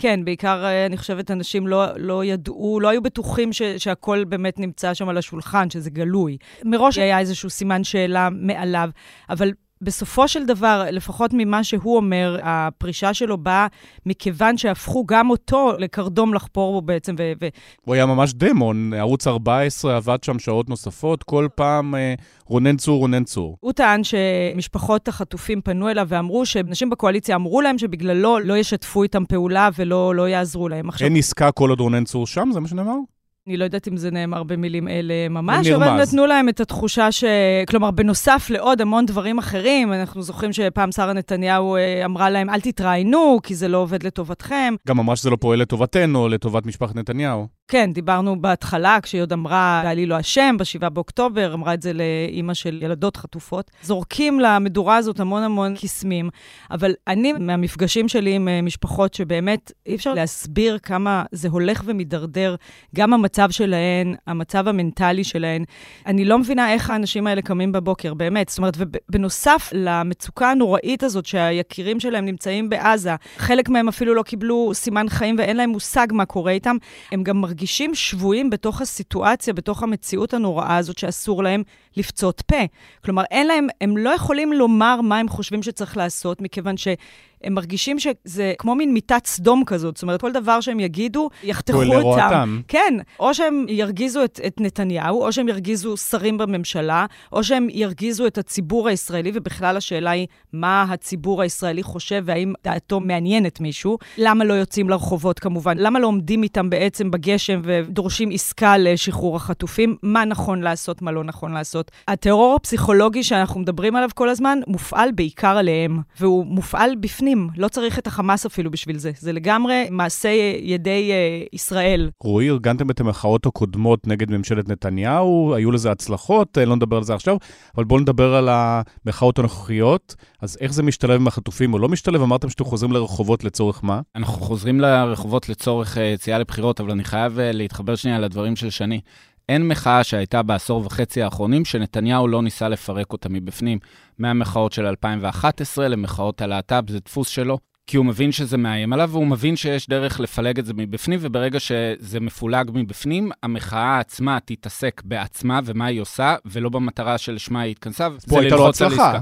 כן, בעיקר אני חושבת אנשים לא, לא ידעו, לא היו בטוחים ש... שהכל באמת נמצא שם על השולחן, שזה גלוי. מראש היה איזשהו סימן שאלה מעליו, אבל בסופו של דבר, לפחות ממה שהוא אומר, הפרישה שלו באה מכיוון שהפכו גם אותו לקרדום לחפור בו בעצם. ו- ו- הוא היה ממש דמון, ערוץ 14 עבד שם שעות נוספות, כל פעם אה, רונן צור, רונן צור. הוא טען שמשפחות החטופים פנו אליו ואמרו שאנשים בקואליציה אמרו להם שבגללו לא ישתפו איתם פעולה ולא לא יעזרו להם. עכשיו... אין עסקה כל עוד רונן צור שם? זה מה שנאמר? אני לא יודעת אם זה נאמר במילים אלה ממש, אבל נתנו להם את התחושה ש... כלומר, בנוסף לעוד המון דברים אחרים, אנחנו זוכרים שפעם שרה נתניהו אה, אמרה להם, אל תתראיינו, כי זה לא עובד לטובתכם. גם אמרה שזה לא פועל לטובתנו, לטובת משפחת נתניהו. כן, דיברנו בהתחלה, כשהיא עוד אמרה, בעלי לא אשם, ב-7 באוקטובר, אמרה את זה לאימא של ילדות חטופות. זורקים למדורה הזאת המון המון קיסמים, אבל אני, מהמפגשים שלי עם אה, משפחות שבאמת אי אפשר להסביר כמה זה הולך ומידרדר, גם המצב שלהן, המצב המנטלי שלהן. אני לא מבינה איך האנשים האלה קמים בבוקר, באמת. זאת אומרת, ובנוסף למצוקה הנוראית הזאת שהיקירים שלהם נמצאים בעזה, חלק מהם אפילו לא קיבלו סימן חיים ואין להם מושג מה קורה איתם, הם גם מרגישים שבויים בתוך הסיטואציה, בתוך המציאות הנוראה הזאת שאסור להם לפצות פה. כלומר, אין להם, הם לא יכולים לומר מה הם חושבים שצריך לעשות, מכיוון ש... הם מרגישים שזה כמו מין מיטת סדום כזאת. זאת אומרת, כל דבר שהם יגידו, יחתכו אותם. לרועתם. כן, או שהם ירגיזו את, את נתניהו, או שהם ירגיזו שרים בממשלה, או שהם ירגיזו את הציבור הישראלי, ובכלל השאלה היא, מה הציבור הישראלי חושב, והאם דעתו מעניינת מישהו? למה לא יוצאים לרחובות כמובן? למה לא עומדים איתם בעצם בגשם ודורשים עסקה לשחרור החטופים? מה נכון לעשות, מה לא נכון לעשות? הטרור הפסיכולוגי שאנחנו מדברים עליו כל הזמן, מופעל בעיקר עליהם, והוא מופעל בפנים. לא צריך את החמאס אפילו בשביל זה. זה לגמרי מעשה ידי uh, ישראל. רועי, ארגנתם את המחאות הקודמות נגד ממשלת נתניהו, היו לזה הצלחות, אה, לא נדבר על זה עכשיו, אבל בואו נדבר על המחאות הנוכחיות. אז איך זה משתלב עם החטופים או לא משתלב? אמרתם שאתם חוזרים לרחובות לצורך מה? אנחנו חוזרים לרחובות לצורך אה, יציאה לבחירות, אבל אני חייב להתחבר שנייה לדברים של שני. אין מחאה שהייתה בעשור וחצי האחרונים שנתניהו לא ניסה לפרק אותה מבפנים. מהמחאות של 2011 למחאות הלהט"ב, זה דפוס שלו, כי הוא מבין שזה מאיים עליו, והוא מבין שיש דרך לפלג את זה מבפנים, וברגע שזה מפולג מבפנים, המחאה עצמה תתעסק בעצמה ומה היא עושה, ולא במטרה שלשמה היא התכנסה. פה הייתה לו הצלחה.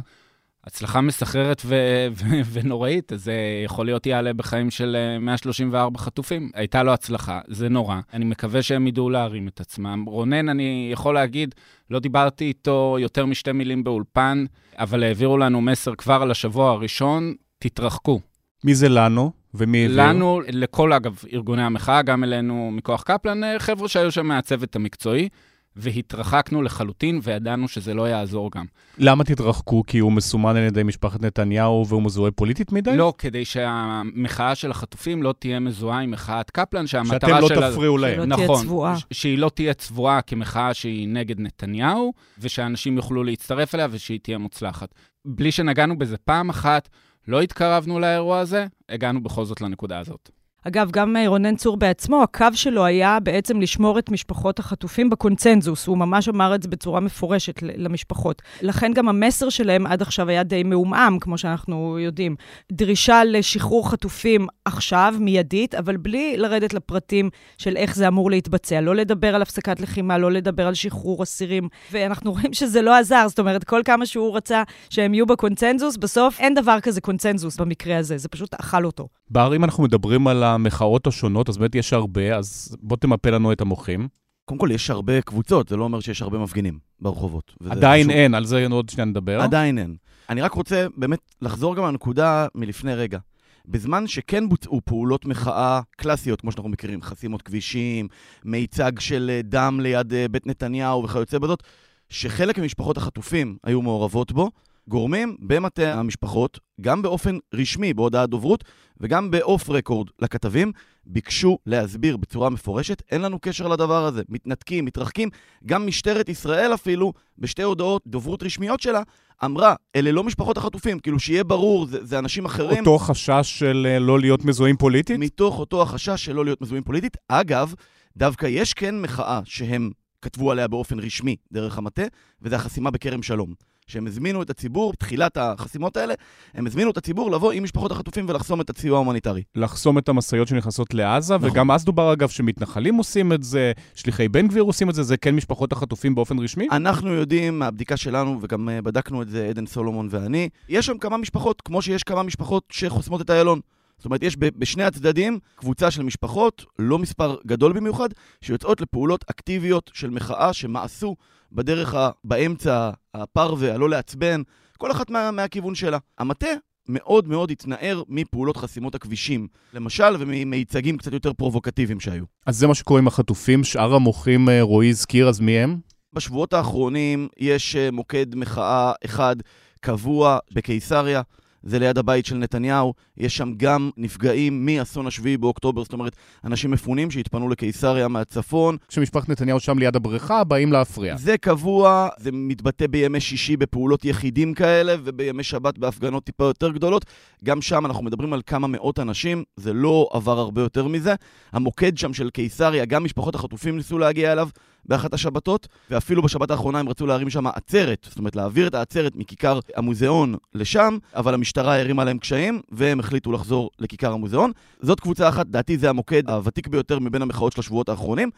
הצלחה מסחררת ו- ו- ונוראית, זה יכול להיות יעלה בחיים של 134 אה, חטופים. הייתה לו הצלחה, זה נורא. אני מקווה שהם ידעו להרים את עצמם. רונן, אני יכול להגיד, לא דיברתי איתו יותר משתי מילים באולפן, אבל העבירו לנו מסר כבר על השבוע הראשון, תתרחקו. מי זה לנו? ומי העביר? לנו, לכל, אגב, ארגוני המחאה, גם אלינו מכוח קפלן, אה, חבר'ה שהיו שם מהצוות המקצועי. והתרחקנו לחלוטין, וידענו שזה לא יעזור גם. למה תתרחקו? כי הוא מסומן על ידי משפחת נתניהו והוא מזוהה פוליטית מדי? לא, כדי שהמחאה של החטופים לא תהיה מזוהה עם מחאת קפלן, שהמטרה שלה... שאתם לא תפריעו להם. שלא נכון, תהיה צבועה. שהיא לא תהיה צבועה כמחאה שהיא נגד נתניהו, ושאנשים יוכלו להצטרף אליה ושהיא תהיה מוצלחת. בלי שנגענו בזה פעם אחת, לא התקרבנו לאירוע הזה, הגענו בכל זאת לנקודה הזאת. אגב, גם אה, רונן צור בעצמו, הקו שלו היה בעצם לשמור את משפחות החטופים בקונצנזוס. הוא ממש אמר את זה בצורה מפורשת למשפחות. לכן גם המסר שלהם עד עכשיו היה די מעומעם, כמו שאנחנו יודעים. דרישה לשחרור חטופים עכשיו, מיידית, אבל בלי לרדת לפרטים של איך זה אמור להתבצע. לא לדבר על הפסקת לחימה, לא לדבר על שחרור אסירים. ואנחנו רואים שזה לא עזר, זאת אומרת, כל כמה שהוא רצה שהם יהיו בקונצנזוס, בסוף אין דבר כזה קונצנזוס במקרה הזה, זה פשוט אכל אותו. בר, אם אנחנו מדברים על המחאות השונות, אז באמת יש הרבה, אז בוא תמפה לנו את המוחים. קודם כל, יש הרבה קבוצות, זה לא אומר שיש הרבה מפגינים ברחובות. עדיין חשוב. אין, על זה עוד שנייה נדבר. עדיין אין. אני רק רוצה באמת לחזור גם לנקודה מלפני רגע. בזמן שכן בוצעו פעולות מחאה קלאסיות, כמו שאנחנו מכירים, חסימות כבישים, מיצג של אה, דם ליד אה, בית נתניהו וכיוצא בזאת, שחלק ממשפחות החטופים היו מעורבות בו, גורמים במטה המשפחות, גם באופן רשמי, בהודעת דוברות, וגם באוף רקורד לכתבים, ביקשו להסביר בצורה מפורשת, אין לנו קשר לדבר הזה. מתנתקים, מתרחקים. גם משטרת ישראל אפילו, בשתי הודעות דוברות רשמיות שלה, אמרה, אלה לא משפחות החטופים, כאילו שיהיה ברור, זה, זה אנשים אחרים. אותו חשש של אה, לא להיות מזוהים פוליטית? מתוך אותו החשש של לא להיות מזוהים פוליטית. אגב, דווקא יש כן מחאה שהם כתבו עליה באופן רשמי דרך המטה, וזה החסימה בכרם שלום. שהם הזמינו את הציבור, בתחילת החסימות האלה, הם הזמינו את הציבור לבוא עם משפחות החטופים ולחסום את הסיוע ההומניטרי. לחסום את המשאיות שנכנסות לעזה, נכון. וגם אז דובר אגב שמתנחלים עושים את זה, שליחי בן גביר עושים את זה, זה כן משפחות החטופים באופן רשמי? אנחנו יודעים מהבדיקה שלנו, וגם אה, בדקנו את זה עדן סולומון ואני, יש שם כמה משפחות, כמו שיש כמה משפחות שחוסמות את איילון. זאת אומרת, יש בשני הצדדים קבוצה של משפחות, לא מספר גדול במיוחד, שיוצאות לפעולות אקטיביות של מחאה שמעשו בדרך ה... באמצע, הפרווה, הלא לעצבן, כל אחת מה, מהכיוון שלה. המטה מאוד מאוד התנער מפעולות חסימות הכבישים, למשל, וממיצגים קצת יותר פרובוקטיביים שהיו. אז זה מה שקורה עם החטופים, שאר המוחים אה, רועי הזכיר, אז מי הם? בשבועות האחרונים יש אה, מוקד מחאה אחד קבוע בקיסריה, זה ליד הבית של נתניהו, יש שם גם נפגעים מאסון השביעי באוקטובר, זאת אומרת, אנשים מפונים שהתפנו לקיסריה מהצפון. כשמשפחת נתניהו שם ליד הבריכה, באים להפריע. זה קבוע, זה מתבטא בימי שישי בפעולות יחידים כאלה, ובימי שבת בהפגנות טיפה יותר גדולות. גם שם אנחנו מדברים על כמה מאות אנשים, זה לא עבר הרבה יותר מזה. המוקד שם של קיסריה, גם משפחות החטופים ניסו להגיע אליו באחת השבתות, ואפילו בשבת האחרונה הם רצו להרים שם עצרת, זאת אומרת להעביר את העצרת מכיכר המוזיאון לשם, אבל המשטרה הרימה להם קשיים, והם החליטו לחזור לכיכר המוזיאון. זאת קבוצה אחת, דעתי זה המוקד הוותיק ביותר מבין המחאות של השבועות האחרונים.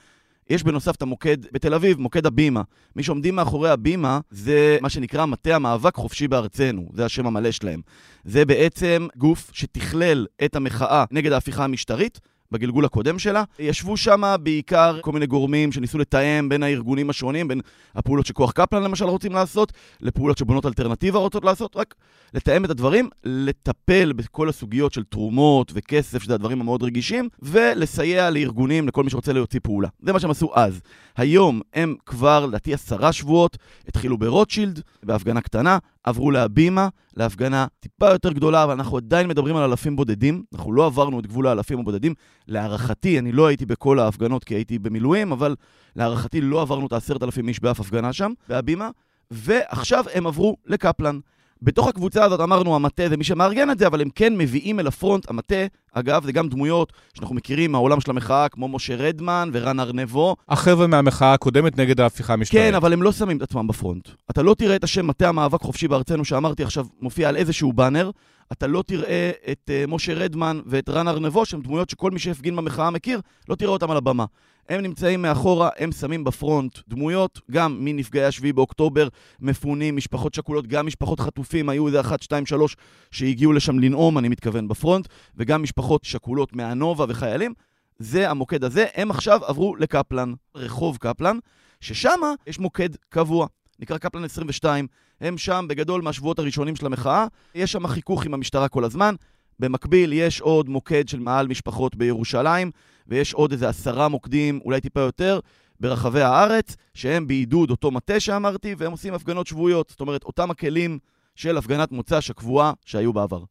יש בנוסף את המוקד בתל אביב, מוקד הבימה. מי שעומדים מאחורי הבימה זה מה שנקרא מטה המאבק חופשי בארצנו, זה השם המלא שלהם. זה בעצם גוף שתכלל את המחאה נגד ההפיכה המשטרית. בגלגול הקודם שלה. ישבו שם בעיקר כל מיני גורמים שניסו לתאם בין הארגונים השונים, בין הפעולות שכוח קפלן למשל רוצים לעשות, לפעולות שבונות אלטרנטיבה רוצות לעשות, רק לתאם את הדברים, לטפל בכל הסוגיות של תרומות וכסף, שזה הדברים המאוד רגישים, ולסייע לארגונים, לכל מי שרוצה להוציא פעולה. זה מה שהם עשו אז. היום הם כבר, לדעתי, עשרה שבועות, התחילו ברוטשילד, בהפגנה קטנה, עברו להבימה, להפגנה טיפה יותר גדולה, אבל אנחנו עדיין מדברים על אלפים בודדים. אנחנו לא עברנו את גבול האלפים הבודדים. להערכתי, אני לא הייתי בכל ההפגנות כי הייתי במילואים, אבל להערכתי לא עברנו את העשרת אלפים איש באף הפגנה שם, בהבימה, ועכשיו הם עברו לקפלן. בתוך הקבוצה הזאת אמרנו, המטה זה מי שמארגן את זה, אבל הם כן מביאים אל הפרונט, המטה, אגב, זה גם דמויות שאנחנו מכירים מהעולם של המחאה, כמו משה רדמן ורן ארנבו. החבר'ה מהמחאה הקודמת נגד ההפיכה המשטרית. כן, אבל הם לא שמים את עצמם בפרונט. אתה לא תראה את השם מטה המאבק חופשי בארצנו, שאמרתי עכשיו, מופיע על איזשהו באנר. אתה לא תראה את uh, משה רדמן ואת רן ארנבו, שהם דמויות שכל מי שהפגין במחאה מכיר, לא תראה אותם על הבמה. הם נמצאים מאחורה, הם שמים בפרונט דמויות, גם מנפגעי השביעי באוקטובר, מפונים, משפחות שכולות, גם משפחות חטופים, היו איזה אחת, שתיים, שלוש שהגיעו לשם לנאום, אני מתכוון, בפרונט, וגם משפחות שכולות מהנובה וחיילים. זה המוקד הזה. הם עכשיו עברו לקפלן, רחוב קפלן, ששם יש מוקד קבוע. נקרא קפלן 22, הם שם בגדול מהשבועות הראשונים של המחאה, יש שם חיכוך עם המשטרה כל הזמן. במקביל יש עוד מוקד של מעל משפחות בירושלים, ויש עוד איזה עשרה מוקדים, אולי טיפה יותר, ברחבי הארץ, שהם בעידוד אותו מטה שאמרתי, והם עושים הפגנות שבועיות. זאת אומרת, אותם הכלים של הפגנת מוצ"ש הקבועה שהיו בעבר.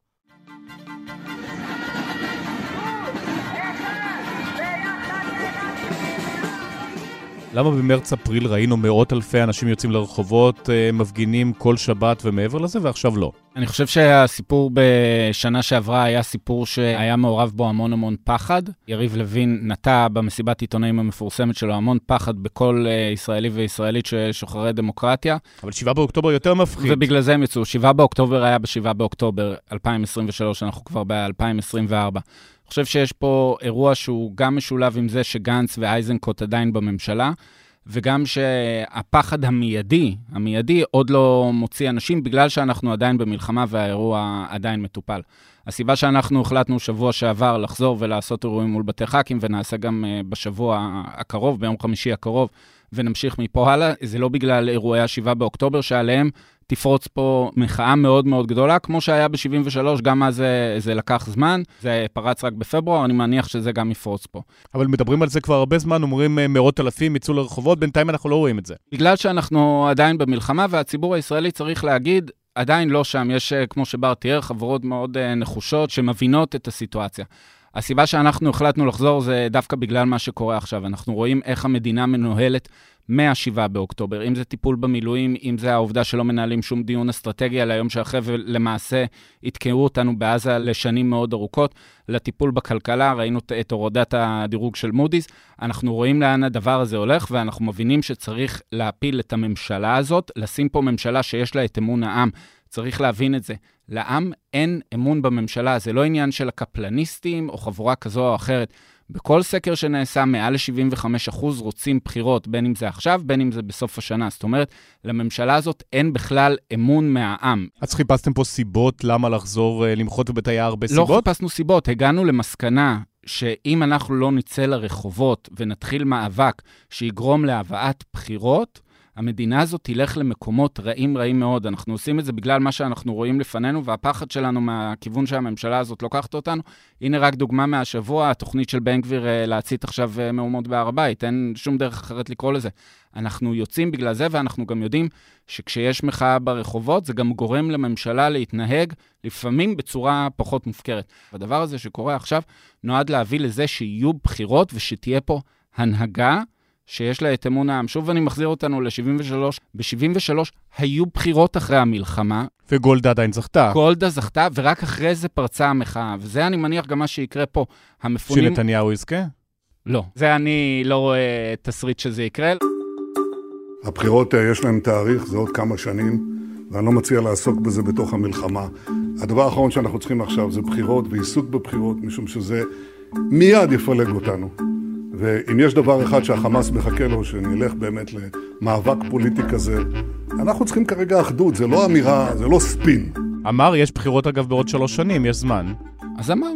למה במרץ-אפריל ראינו מאות אלפי אנשים יוצאים לרחובות, אה, מפגינים כל שבת ומעבר לזה, ועכשיו לא? אני חושב שהסיפור בשנה שעברה היה סיפור שהיה מעורב בו המון המון פחד. יריב לוין נטע במסיבת עיתונאים המפורסמת שלו המון פחד בכל אה, ישראלי וישראלית ששוחרי דמוקרטיה. אבל 7 באוקטובר יותר מפחיד. ובגלל זה הם יצאו. 7 באוקטובר היה ב-7 באוקטובר 2023, אנחנו כבר ב-2024. חושב שיש פה אירוע שהוא גם משולב עם זה שגנץ ואייזנקוט עדיין בממשלה, וגם שהפחד המיידי, המיידי עוד לא מוציא אנשים, בגלל שאנחנו עדיין במלחמה והאירוע עדיין מטופל. הסיבה שאנחנו החלטנו שבוע שעבר לחזור ולעשות אירועים מול בתי ח"כים, ונעשה גם אה, בשבוע הקרוב, ביום חמישי הקרוב, ונמשיך מפה הלאה, זה לא בגלל אירועי ה-7 באוקטובר, שעליהם תפרוץ פה מחאה מאוד מאוד גדולה, כמו שהיה ב-73, גם אז זה, זה לקח זמן, זה פרץ רק בפברואר, אני מניח שזה גם יפרוץ פה. אבל מדברים על זה כבר הרבה זמן, אומרים אה, מאות אלפים יצאו לרחובות, בינתיים אנחנו לא רואים את זה. בגלל שאנחנו עדיין במלחמה, והציבור הישראלי צריך להגיד, עדיין לא שם, יש, אה, כמו שבר תיאר, חברות מאוד אה, נחושות שמבינות את הסיטואציה. הסיבה שאנחנו החלטנו לחזור זה דווקא בגלל מה שקורה עכשיו. אנחנו רואים איך המדינה מנוהלת מה-7 באוקטובר, אם זה טיפול במילואים, אם זה העובדה שלא מנהלים שום דיון אסטרטגי על היום שאחרי, ולמעשה יתקעו אותנו בעזה לשנים מאוד ארוכות, לטיפול בכלכלה, ראינו את הורדת הדירוג של מודי'ס, אנחנו רואים לאן הדבר הזה הולך, ואנחנו מבינים שצריך להפיל את הממשלה הזאת, לשים פה ממשלה שיש לה את אמון העם. צריך להבין את זה. לעם אין אמון בממשלה, זה לא עניין של הקפלניסטים או חבורה כזו או אחרת. בכל סקר שנעשה, מעל ל-75% רוצים בחירות, בין אם זה עכשיו, בין אם זה בסוף השנה. זאת אומרת, לממשלה הזאת אין בכלל אמון מהעם. אז חיפשתם פה סיבות למה לחזור uh, למחות בבית היער בסיבות? לא חיפשנו סיבות, הגענו למסקנה שאם אנחנו לא נצא לרחובות ונתחיל מאבק שיגרום להבאת בחירות, המדינה הזאת תלך למקומות רעים רעים מאוד. אנחנו עושים את זה בגלל מה שאנחנו רואים לפנינו, והפחד שלנו מהכיוון שהממשלה הזאת לוקחת אותנו. הנה רק דוגמה מהשבוע, התוכנית של בן גביר אה, להצית עכשיו אה, מהומות בהר הבית, אין שום דרך אחרת לקרוא לזה. אנחנו יוצאים בגלל זה, ואנחנו גם יודעים שכשיש מחאה ברחובות, זה גם גורם לממשלה להתנהג לפעמים בצורה פחות מופקרת. הדבר הזה שקורה עכשיו נועד להביא לזה שיהיו בחירות ושתהיה פה הנהגה שיש לה את אמון העם. שוב אני מחזיר אותנו ל-73. ב-73 היו בחירות אחרי המלחמה. וגולדה עדיין זכתה. גולדה זכתה, ורק אחרי זה פרצה המחאה. וזה, אני מניח, גם מה שיקרה פה. המפונים... שנתניהו יזכה? לא. זה אני לא רואה תסריט שזה יקרה. הבחירות, אה, יש להן תאריך, זה עוד כמה שנים, ואני לא מציע לעסוק בזה בתוך המלחמה. הדבר האחרון שאנחנו צריכים עכשיו זה בחירות ועיסוק בבחירות, משום שזה מיד יפלג אותנו. ואם יש דבר אחד שהחמאס מחכה לו, שנלך באמת למאבק פוליטי כזה, אנחנו צריכים כרגע אחדות, זה לא אמירה, זה לא ספין. אמר, יש בחירות אגב בעוד שלוש שנים, יש זמן. אז אמר.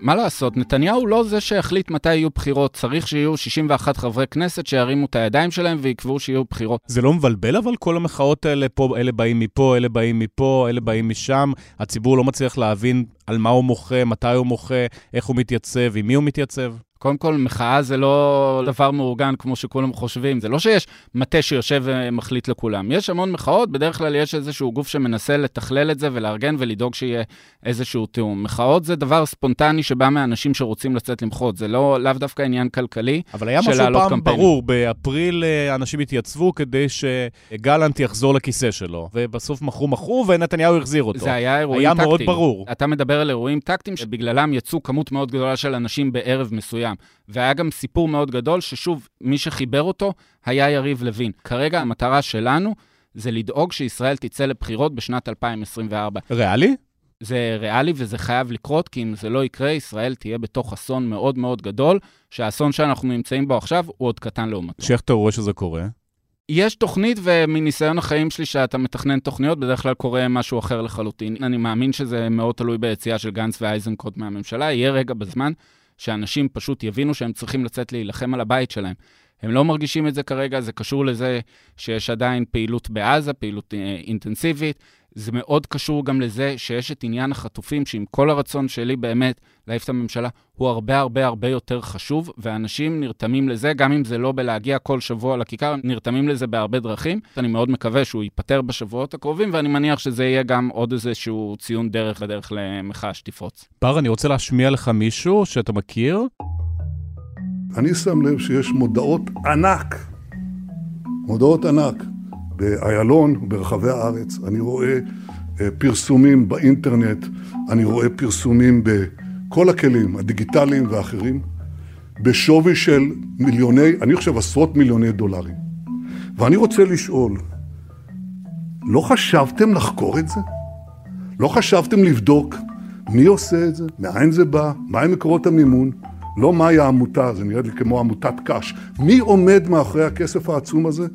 מה לעשות, נתניהו לא זה שהחליט מתי יהיו בחירות. צריך שיהיו 61 חברי כנסת שירימו את הידיים שלהם ויקבעו שיהיו בחירות. זה לא מבלבל אבל כל המחאות האלה פה, אלה באים מפה, אלה באים מפה, אלה באים משם. הציבור לא מצליח להבין על מה הוא מוחה, מתי הוא מוחה, איך הוא מתייצב, עם מי הוא מתייצב. קודם כל, מחאה זה לא דבר מאורגן כמו שכולם חושבים. זה לא שיש מטה שיושב ומחליט לכולם. יש המון מחאות, בדרך כלל יש איזשהו גוף שמנסה לתכלל את זה ולארגן ולדאוג שיהיה איזשהו תיאום. מחאות זה דבר ספונטני שבא מאנשים שרוצים לצאת למחות. זה לא, לאו דווקא עניין כלכלי אבל היה משהו פעם קמפיין. ברור, באפריל אה, אנשים התייצבו כדי שגלנט יחזור לכיסא שלו, ובסוף מכרו מכרו ונתניהו החזיר אותו. זה היה אירועים היה טקטיים. מאוד ברור. אתה מדבר על אירועים טקטיים שבגללם יצאו כמות מאוד גדולה של אנשים בערב מסוים. מסוים. והיה גם סיפור מאוד גדול, ששוב, מי שחיבר אותו היה יריב לוין. כרגע המטרה שלנו זה לדאוג שישראל תצא לבחירות בשנת 2024. ריאלי? זה ריאלי וזה חייב לקרות, כי אם זה לא יקרה, ישראל תהיה בתוך אסון מאוד מאוד גדול, שהאסון שאנחנו נמצאים בו עכשיו הוא עוד קטן לעומתו. שאיך אתה רואה שזה קורה? יש תוכנית, ומניסיון החיים שלי שאתה מתכנן תוכניות, בדרך כלל קורה משהו אחר לחלוטין. אני מאמין שזה מאוד תלוי ביציאה של גנץ ואייזנקוט מהממשלה. יהיה רגע בזמן שאנשים פשוט יבינו שהם צריכים לצאת להילחם על הבית שלהם. הם לא מרגישים את זה כרגע, זה קשור לזה שיש עדיין פעילות בעזה, פעילות אה, אינטנסיבית. זה מאוד קשור גם לזה שיש את עניין החטופים, שעם כל הרצון שלי באמת להעיף את הממשלה, הוא הרבה הרבה הרבה יותר חשוב, ואנשים נרתמים לזה, גם אם זה לא בלהגיע כל שבוע לכיכר, נרתמים לזה בהרבה דרכים. אני מאוד מקווה שהוא ייפטר בשבועות הקרובים, ואני מניח שזה יהיה גם עוד איזשהו ציון דרך בדרך למחאה שתפרוץ. בר, אני רוצה להשמיע לך מישהו שאתה מכיר. אני שם לב שיש מודעות ענק, מודעות ענק, באיילון, ברחבי הארץ. אני רואה אה, פרסומים באינטרנט, אני רואה פרסומים בכל הכלים, הדיגיטליים ואחרים, בשווי של מיליוני, אני חושב עשרות מיליוני דולרים. ואני רוצה לשאול, לא חשבתם לחקור את זה? לא חשבתם לבדוק מי עושה את זה? מאין זה בא? מהם מקורות המימון? לא מהי העמותה, זה נראה לי כמו עמותת קש. מי עומד מאחורי הכסף העצום הזה?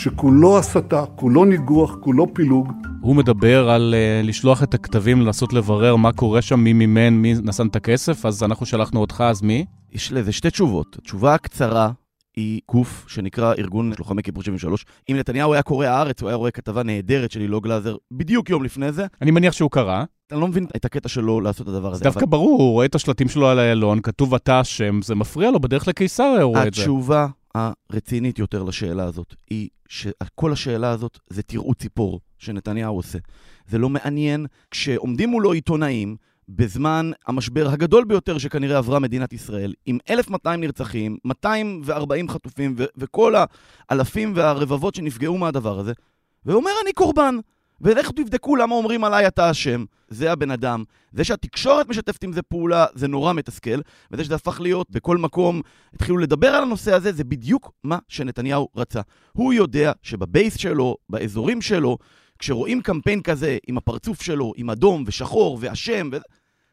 שכולו הסתה, כולו ניגוח, כולו פילוג. הוא מדבר על uh, לשלוח את הכתבים, לנסות לברר מה קורה שם, מי מימן, מי נשן את הכסף, אז אנחנו שלחנו אותך, אז מי? יש לזה שתי תשובות. התשובה הקצרה היא גוף שנקרא ארגון לוחמי כיפור 73. אם נתניהו היה קורא הארץ, הוא היה רואה כתבה נהדרת של הילו גלאזר בדיוק יום לפני זה. אני מניח שהוא קרא. אני לא מבין את הקטע שלו לעשות את הדבר הזה. זה דווקא אבל... ברור, הוא רואה את השלטים שלו על איילון, כתוב אתה אשם, זה מפריע לו, בדרך לקיסריה הוא רואה את זה. התשובה הרצינית יותר לשאלה הזאת היא שכל השאלה הזאת זה תראו ציפור שנתניהו עושה. זה לא מעניין כשעומדים מולו עיתונאים בזמן המשבר הגדול ביותר שכנראה עברה מדינת ישראל, עם 1,200 נרצחים, 240 חטופים ו- וכל האלפים והרבבות שנפגעו מהדבר הזה, ואומר אני קורבן. ולכו תבדקו למה אומרים עליי אתה אשם. זה הבן אדם. זה שהתקשורת משתפת עם זה פעולה, זה נורא מתסכל, וזה שזה הפך להיות בכל מקום, התחילו לדבר על הנושא הזה, זה בדיוק מה שנתניהו רצה. הוא יודע שבבייס שלו, באזורים שלו, כשרואים קמפיין כזה עם הפרצוף שלו, עם אדום ושחור ואשם.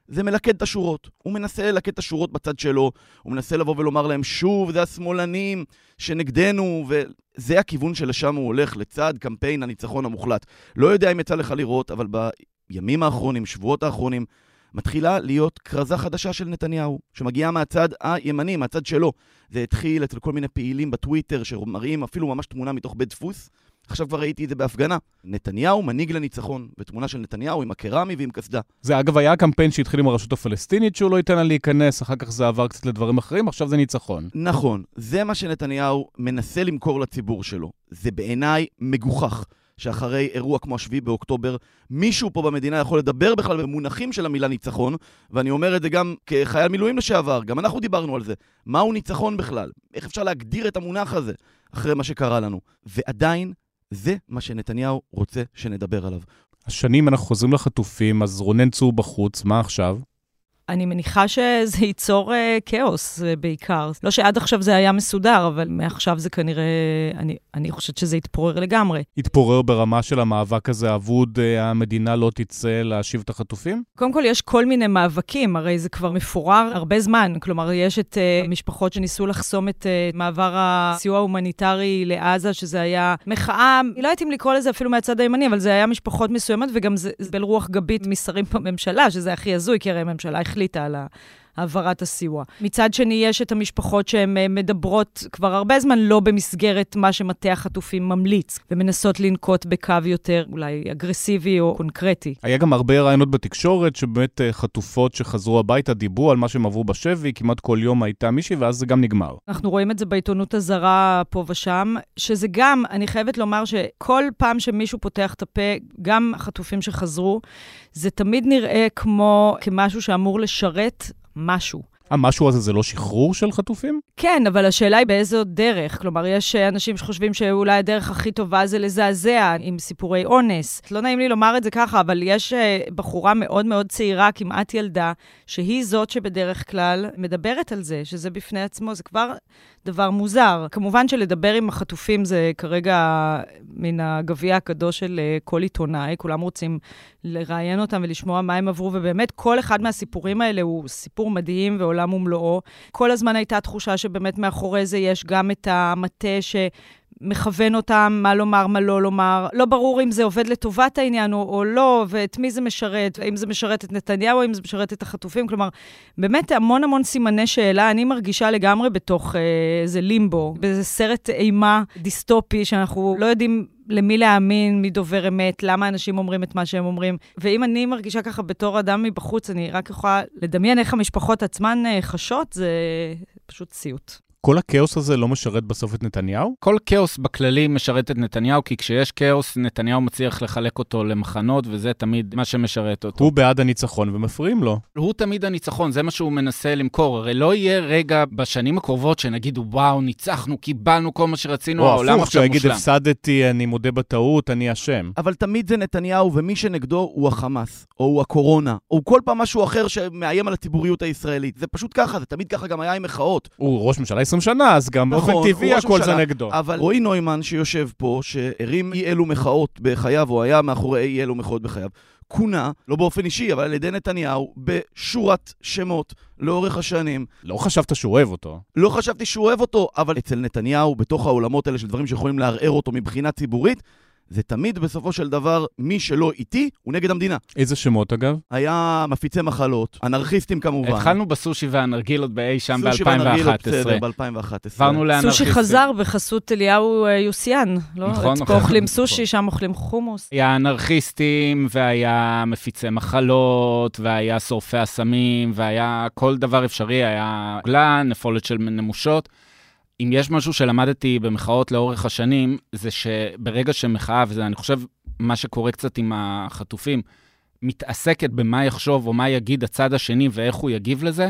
זה מלכד את השורות. הוא מנסה ללכד את השורות בצד שלו, הוא מנסה לבוא ולומר להם, שוב, זה השמאלנים שנגדנו, וזה הכיוון שלשם הוא הולך, לצד קמפיין הניצחון המוחלט. לא יודע אם יצא לך לראות, אבל בימים האחרונים, שבועות האחרונים, מתחילה להיות כרזה חדשה של נתניהו, שמגיעה מהצד הימני, מהצד שלו. זה התחיל אצל כל מיני פעילים בטוויטר שמראים אפילו ממש תמונה מתוך בית דפוס. עכשיו כבר ראיתי את זה בהפגנה. נתניהו מנהיג לניצחון, ותמונה של נתניהו עם הקרמי ועם קסדה. זה אגב היה הקמפיין שהתחיל עם הרשות הפלסטינית שהוא לא ייתן לה להיכנס, אחר כך זה עבר קצת לדברים אחרים, עכשיו זה ניצחון. נכון, זה מה שנתניהו מנסה למכור לציבור שלו. זה בעיניי מגוחך. שאחרי אירוע כמו השביעי באוקטובר, מישהו פה במדינה יכול לדבר בכלל במונחים של המילה ניצחון, ואני אומר את זה גם כחייל מילואים לשעבר, גם אנחנו דיברנו על זה. מהו ניצחון בכלל? איך אפשר להגדיר את המונח הזה אחרי מה שקרה לנו? ועדיין, זה מה שנתניהו רוצה שנדבר עליו. השנים אנחנו חוזרים לחטופים, אז רונן צור בחוץ, מה עכשיו? אני מניחה שזה ייצור uh, כאוס uh, בעיקר. לא שעד עכשיו זה היה מסודר, אבל מעכשיו זה כנראה, אני, אני חושבת שזה יתפורר לגמרי. יתפורר ברמה של המאבק הזה אבוד, אה, המדינה לא תצא להשיב את החטופים? קודם כל, יש כל מיני מאבקים, הרי זה כבר מפורר הרבה זמן. כלומר, יש את uh, המשפחות שניסו לחסום את אה, מעבר הסיוע ההומניטרי לעזה, שזה היה מחאה, לא יודעת אם לקרוא לזה אפילו מהצד הימני, אבל זה היה משפחות מסוימות, וגם זה קיבל רוח גבית משרים בממשלה, שזה הכי הזוי, כי הרי הממשלה החליטה על העברת הסיוע. מצד שני, יש את המשפחות שהן אה, מדברות כבר הרבה זמן לא במסגרת מה שמטה החטופים ממליץ, ומנסות לנקוט בקו יותר אולי אגרסיבי או קונקרטי. היה גם הרבה רעיונות בתקשורת, שבאמת אה, חטופות שחזרו הביתה דיברו על מה שהם עברו בשבי, כמעט כל יום הייתה מישהי, ואז זה גם נגמר. אנחנו רואים את זה בעיתונות הזרה פה ושם, שזה גם, אני חייבת לומר שכל פעם שמישהו פותח את הפה, גם החטופים שחזרו, זה תמיד נראה כמו כמשהו שאמור לשרת משהו. המשהו הזה זה לא שחרור של חטופים? כן, אבל השאלה היא באיזו דרך. כלומר, יש אנשים שחושבים שאולי הדרך הכי טובה זה לזעזע עם סיפורי אונס. לא נעים לי לומר את זה ככה, אבל יש אה, בחורה מאוד מאוד צעירה, כמעט ילדה, שהיא זאת שבדרך כלל מדברת על זה, שזה בפני עצמו, זה כבר דבר מוזר. כמובן שלדבר עם החטופים זה כרגע מן הגביע הקדוש של אה, כל עיתונאי, כולם רוצים לראיין אותם ולשמוע מה הם עברו, ובאמת כל אחד מהסיפורים האלה הוא סיפור מדהים ועולם ומלואו. כל הזמן הייתה תחושה שבאמת מאחורי זה יש גם את המטה ש... מכוון אותם מה לומר, מה לא לומר. לא ברור אם זה עובד לטובת העניין או, או לא, ואת מי זה משרת, האם זה משרת את נתניהו, האם זה משרת את החטופים. כלומר, באמת המון המון סימני שאלה. אני מרגישה לגמרי בתוך אה, איזה לימבו, באיזה סרט אימה דיסטופי, שאנחנו לא יודעים למי להאמין, מי דובר אמת, למה אנשים אומרים את מה שהם אומרים. ואם אני מרגישה ככה בתור אדם מבחוץ, אני רק יכולה לדמיין איך המשפחות עצמן אה, חשות, זה פשוט סיוט. כל הכאוס הזה לא משרת בסוף את נתניהו? כל כאוס בכללי משרת את נתניהו, כי כשיש כאוס, נתניהו מצליח לחלק אותו למחנות, וזה תמיד מה שמשרת אותו. הוא בעד הניצחון ומפריעים לו. הוא תמיד הניצחון, זה מה שהוא מנסה למכור. הרי לא יהיה רגע בשנים הקרובות שנגיד, וואו, ניצחנו, קיבלנו כל מה שרצינו, או העולם הפוך, עכשיו מושלם. הפסדתי, אני מודה בטעות, אני אשם. אבל תמיד זה נתניהו, ומי שנגדו הוא החמאס, או הוא הקורונה, או כל פעם משהו אחר שמאיים על הציבוריות הישראלית. זה פשוט ככה, זה תמיד ככה גם היה עם מחאות. הוא ראש ממשלה 20 שנה, אז גם באופן נכון, טבעי הוא ראש הכל זה. נגדו. אבל רועי נוימן שיושב פה, שהרים אי אלו מחאות בחייו, או היה מאחורי אי אלו מחאות בחייו, כונה, לא באופן אישי, אבל על ידי נתניהו, בשורת שמות לאורך השנים. לא חשבת שהוא אוהב אותו. לא חשבתי שהוא אוהב אותו, אבל אצל נתניהו, בתוך העולמות האלה של דברים שיכולים לערער אותו מבחינה ציבורית, זה תמיד בסופו של דבר, מי שלא איתי, הוא נגד המדינה. איזה שמות אגב? היה מפיצי מחלות, אנרכיסטים כמובן. התחלנו בסושי והנרגילות באי שם סושי והנרגילות, ב-2011. בסדר, ב-2011. עברנו לאנרכיסטים. סושי חזר בחסות אליהו אה, יוסיאן, לא? נכון, פה נכון. אוכלים סושי, שם אוכלים חומוס. היה אנרכיסטים, והיה מפיצי מחלות, והיה שורפי אסמים, והיה כל דבר אפשרי, היה עגלה, נפולת של נמושות. אם יש משהו שלמדתי במחאות לאורך השנים, זה שברגע שמחאה, וזה אני חושב מה שקורה קצת עם החטופים, מתעסקת במה יחשוב או מה יגיד הצד השני ואיך הוא יגיב לזה,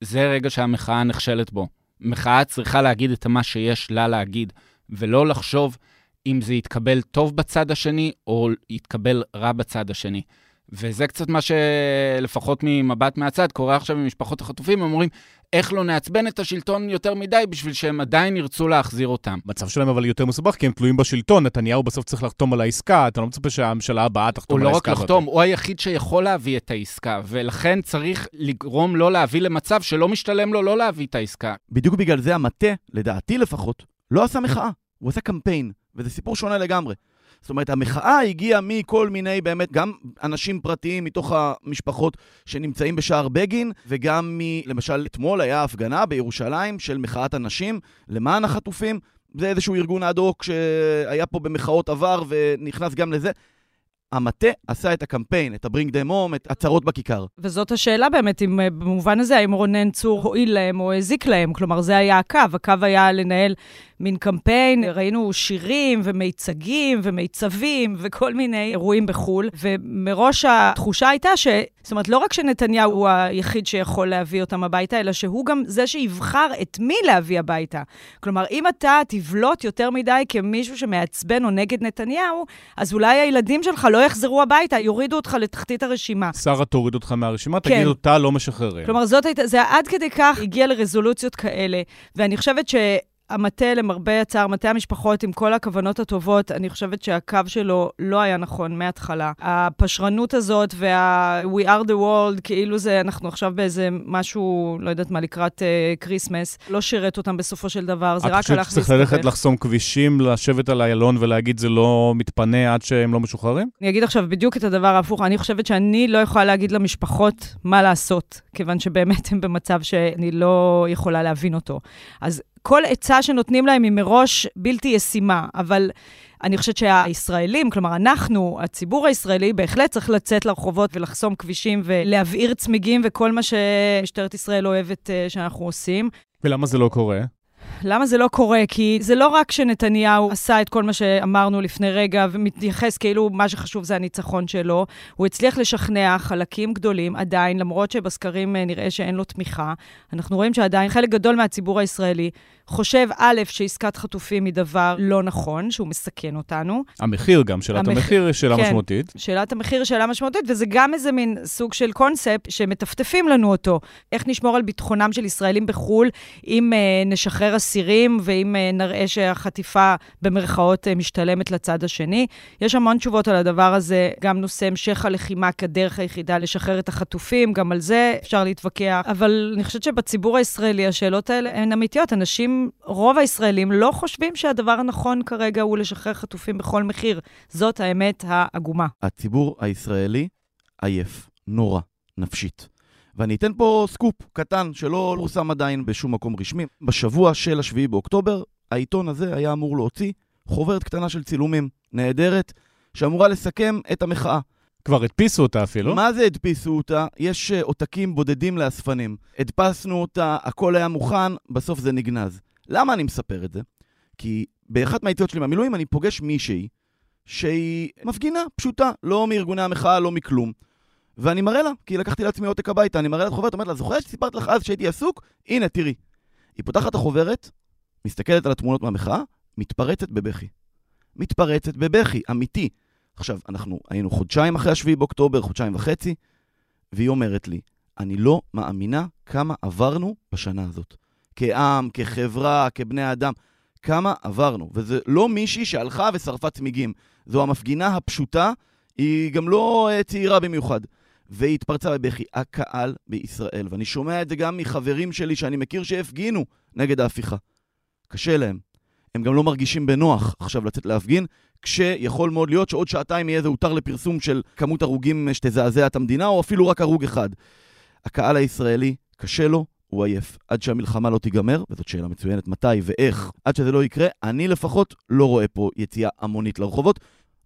זה רגע שהמחאה נכשלת בו. מחאה צריכה להגיד את מה שיש לה להגיד, ולא לחשוב אם זה יתקבל טוב בצד השני או יתקבל רע בצד השני. וזה קצת מה שלפחות ממבט מהצד קורה עכשיו עם משפחות החטופים, הם אומרים, איך לא נעצבן את השלטון יותר מדי בשביל שהם עדיין ירצו להחזיר אותם. מצב שלהם אבל יותר מסובך, כי הם תלויים בשלטון, נתניהו בסוף צריך לחתום על העסקה, אתה לא מצפה שהממשלה הבאה תחתום הוא על לא רק העסקה. לחתום, הוא היחיד שיכול להביא את העסקה, ולכן צריך לגרום לו להביא למצב שלא משתלם לו לא להביא את העסקה. בדיוק בגלל זה המטה, לדעתי לפחות, לא עשה מחאה, הוא עשה קמפיין, וזה סיפור שונה לגמרי. זאת אומרת, המחאה הגיעה מכל מיני, באמת, גם אנשים פרטיים מתוך המשפחות שנמצאים בשער בגין, וגם מ... למשל, אתמול היה הפגנה בירושלים של מחאת הנשים למען החטופים. זה איזשהו ארגון אד-הוק שהיה פה במחאות עבר ונכנס גם לזה. המטה עשה את הקמפיין, את ה-Bring them home, את הצהרות בכיכר. וזאת השאלה באמת, אם אה, במובן הזה, האם רונן צור הועיל להם או הזיק להם? כלומר, זה היה הקו. הקו היה לנהל מין קמפיין, ראינו שירים ומיצגים ומיצבים וכל מיני אירועים בחו"ל, ומראש התחושה הייתה ש... זאת אומרת, לא רק שנתניהו הוא היחיד שיכול להביא אותם הביתה, אלא שהוא גם זה שיבחר את מי להביא הביתה. כלומר, אם אתה תבלוט יותר מדי כמישהו שמעצבן או נגד נתניהו, אז אולי הילדים שלך לא יחזרו הביתה, יורידו אותך לתחתית הרשימה. שרה תוריד אותך מהרשימה, כן. תגיד אותה לא משחררים. כלומר, זאת הייתה, זה עד כדי כך הגיע לרזולוציות כאלה, ואני חושבת ש... המטה, למרבה הצער, מטה המשפחות, עם כל הכוונות הטובות, אני חושבת שהקו שלו לא היה נכון מההתחלה. הפשרנות הזאת וה- We are the world, כאילו זה, אנחנו עכשיו באיזה משהו, לא יודעת מה, לקראת Christmas, אה, לא שירת אותם בסופו של דבר, זה רק הלך את חושבת שצריך ללכת לחסום כבישים, לשבת על איילון ולהגיד זה לא מתפנה עד שהם לא משוחררים? אני אגיד עכשיו בדיוק את הדבר ההפוך. אני חושבת שאני לא יכולה להגיד למשפחות מה לעשות, כיוון שבאמת הם במצב שאני לא יכולה להבין אותו. אז כל עצה שנותנים להם היא מראש בלתי ישימה, אבל אני חושבת שהישראלים, כלומר, אנחנו, הציבור הישראלי, בהחלט צריך לצאת לרחובות ולחסום כבישים ולהבעיר צמיגים וכל מה שמשטרת ישראל אוהבת uh, שאנחנו עושים. ולמה זה לא קורה? למה זה לא קורה? כי זה לא רק שנתניהו עשה את כל מה שאמרנו לפני רגע ומתייחס כאילו מה שחשוב זה הניצחון שלו, הוא הצליח לשכנע חלקים גדולים עדיין, למרות שבסקרים נראה שאין לו תמיכה. אנחנו רואים שעדיין חלק גדול מהציבור הישראלי חושב, א', שעסקת חטופים היא דבר לא נכון, שהוא מסכן אותנו. המחיר גם, שאלת המח... המחיר היא שאלה כן, משמעותית. שאלת המחיר היא שאלה משמעותית, וזה גם איזה מין סוג של קונספט שמטפטפים לנו אותו. איך נשמור על ביטחונם של ישראלים בחו"ל, אם uh, נשחרר אסירים ואם uh, נראה שהחטיפה במרכאות uh, משתלמת לצד השני. יש המון תשובות על הדבר הזה, גם נושא המשך הלחימה כדרך היחידה לשחרר את החטופים, גם על זה אפשר להתווכח, אבל אני חושבת שבציבור הישראלי השאלות האלה הן אמיתיות. אנשים רוב הישראלים לא חושבים שהדבר הנכון כרגע הוא לשחרר חטופים בכל מחיר. זאת האמת העגומה. הציבור הישראלי עייף, נורא, נפשית. ואני אתן פה סקופ קטן שלא פורסם עדיין בשום מקום רשמי. בשבוע של השביעי באוקטובר, העיתון הזה היה אמור להוציא חוברת קטנה של צילומים, נהדרת, שאמורה לסכם את המחאה. כבר הדפיסו אותה אפילו. מה זה הדפיסו אותה? יש עותקים בודדים לאספנים. הדפסנו אותה, הכל היה מוכן, בסוף זה נגנז. למה אני מספר את זה? כי באחת מהיציאות שלי מהמילואים אני פוגש מישהי שהיא מפגינה פשוטה, לא מארגוני המחאה, לא מכלום. ואני מראה לה, כי לקחתי לעצמי עותק הביתה, אני מראה לה את החוברת, אומרת לה, זוכרת שסיפרת לך אז שהייתי עסוק? הנה, תראי. היא פותחת את החוברת, מסתכלת על התמונות מהמחאה, מתפרצת בבכי. מתפרצת בבכי, אמיתי. עכשיו, אנחנו היינו חודשיים אחרי השביעי באוקטובר, חודשיים וחצי, והיא אומרת לי, אני לא מאמינה כמה עברנו בשנה הזאת. כעם, כחברה, כבני אדם. כמה עברנו. וזה לא מישהי שהלכה ושרפה צמיגים. זו המפגינה הפשוטה, היא גם לא uh, צעירה במיוחד. והיא התפרצה בבכי. הקהל בישראל, ואני שומע את זה גם מחברים שלי שאני מכיר שהפגינו נגד ההפיכה. קשה להם. הם גם לא מרגישים בנוח עכשיו לצאת להפגין, כשיכול מאוד להיות שעוד שעתיים יהיה איזה הותר לפרסום של כמות הרוגים שתזעזע את המדינה, או אפילו רק הרוג אחד. הקהל הישראלי, קשה לו, הוא עייף. עד שהמלחמה לא תיגמר, וזאת שאלה מצוינת, מתי ואיך, עד שזה לא יקרה, אני לפחות לא רואה פה יציאה המונית לרחובות.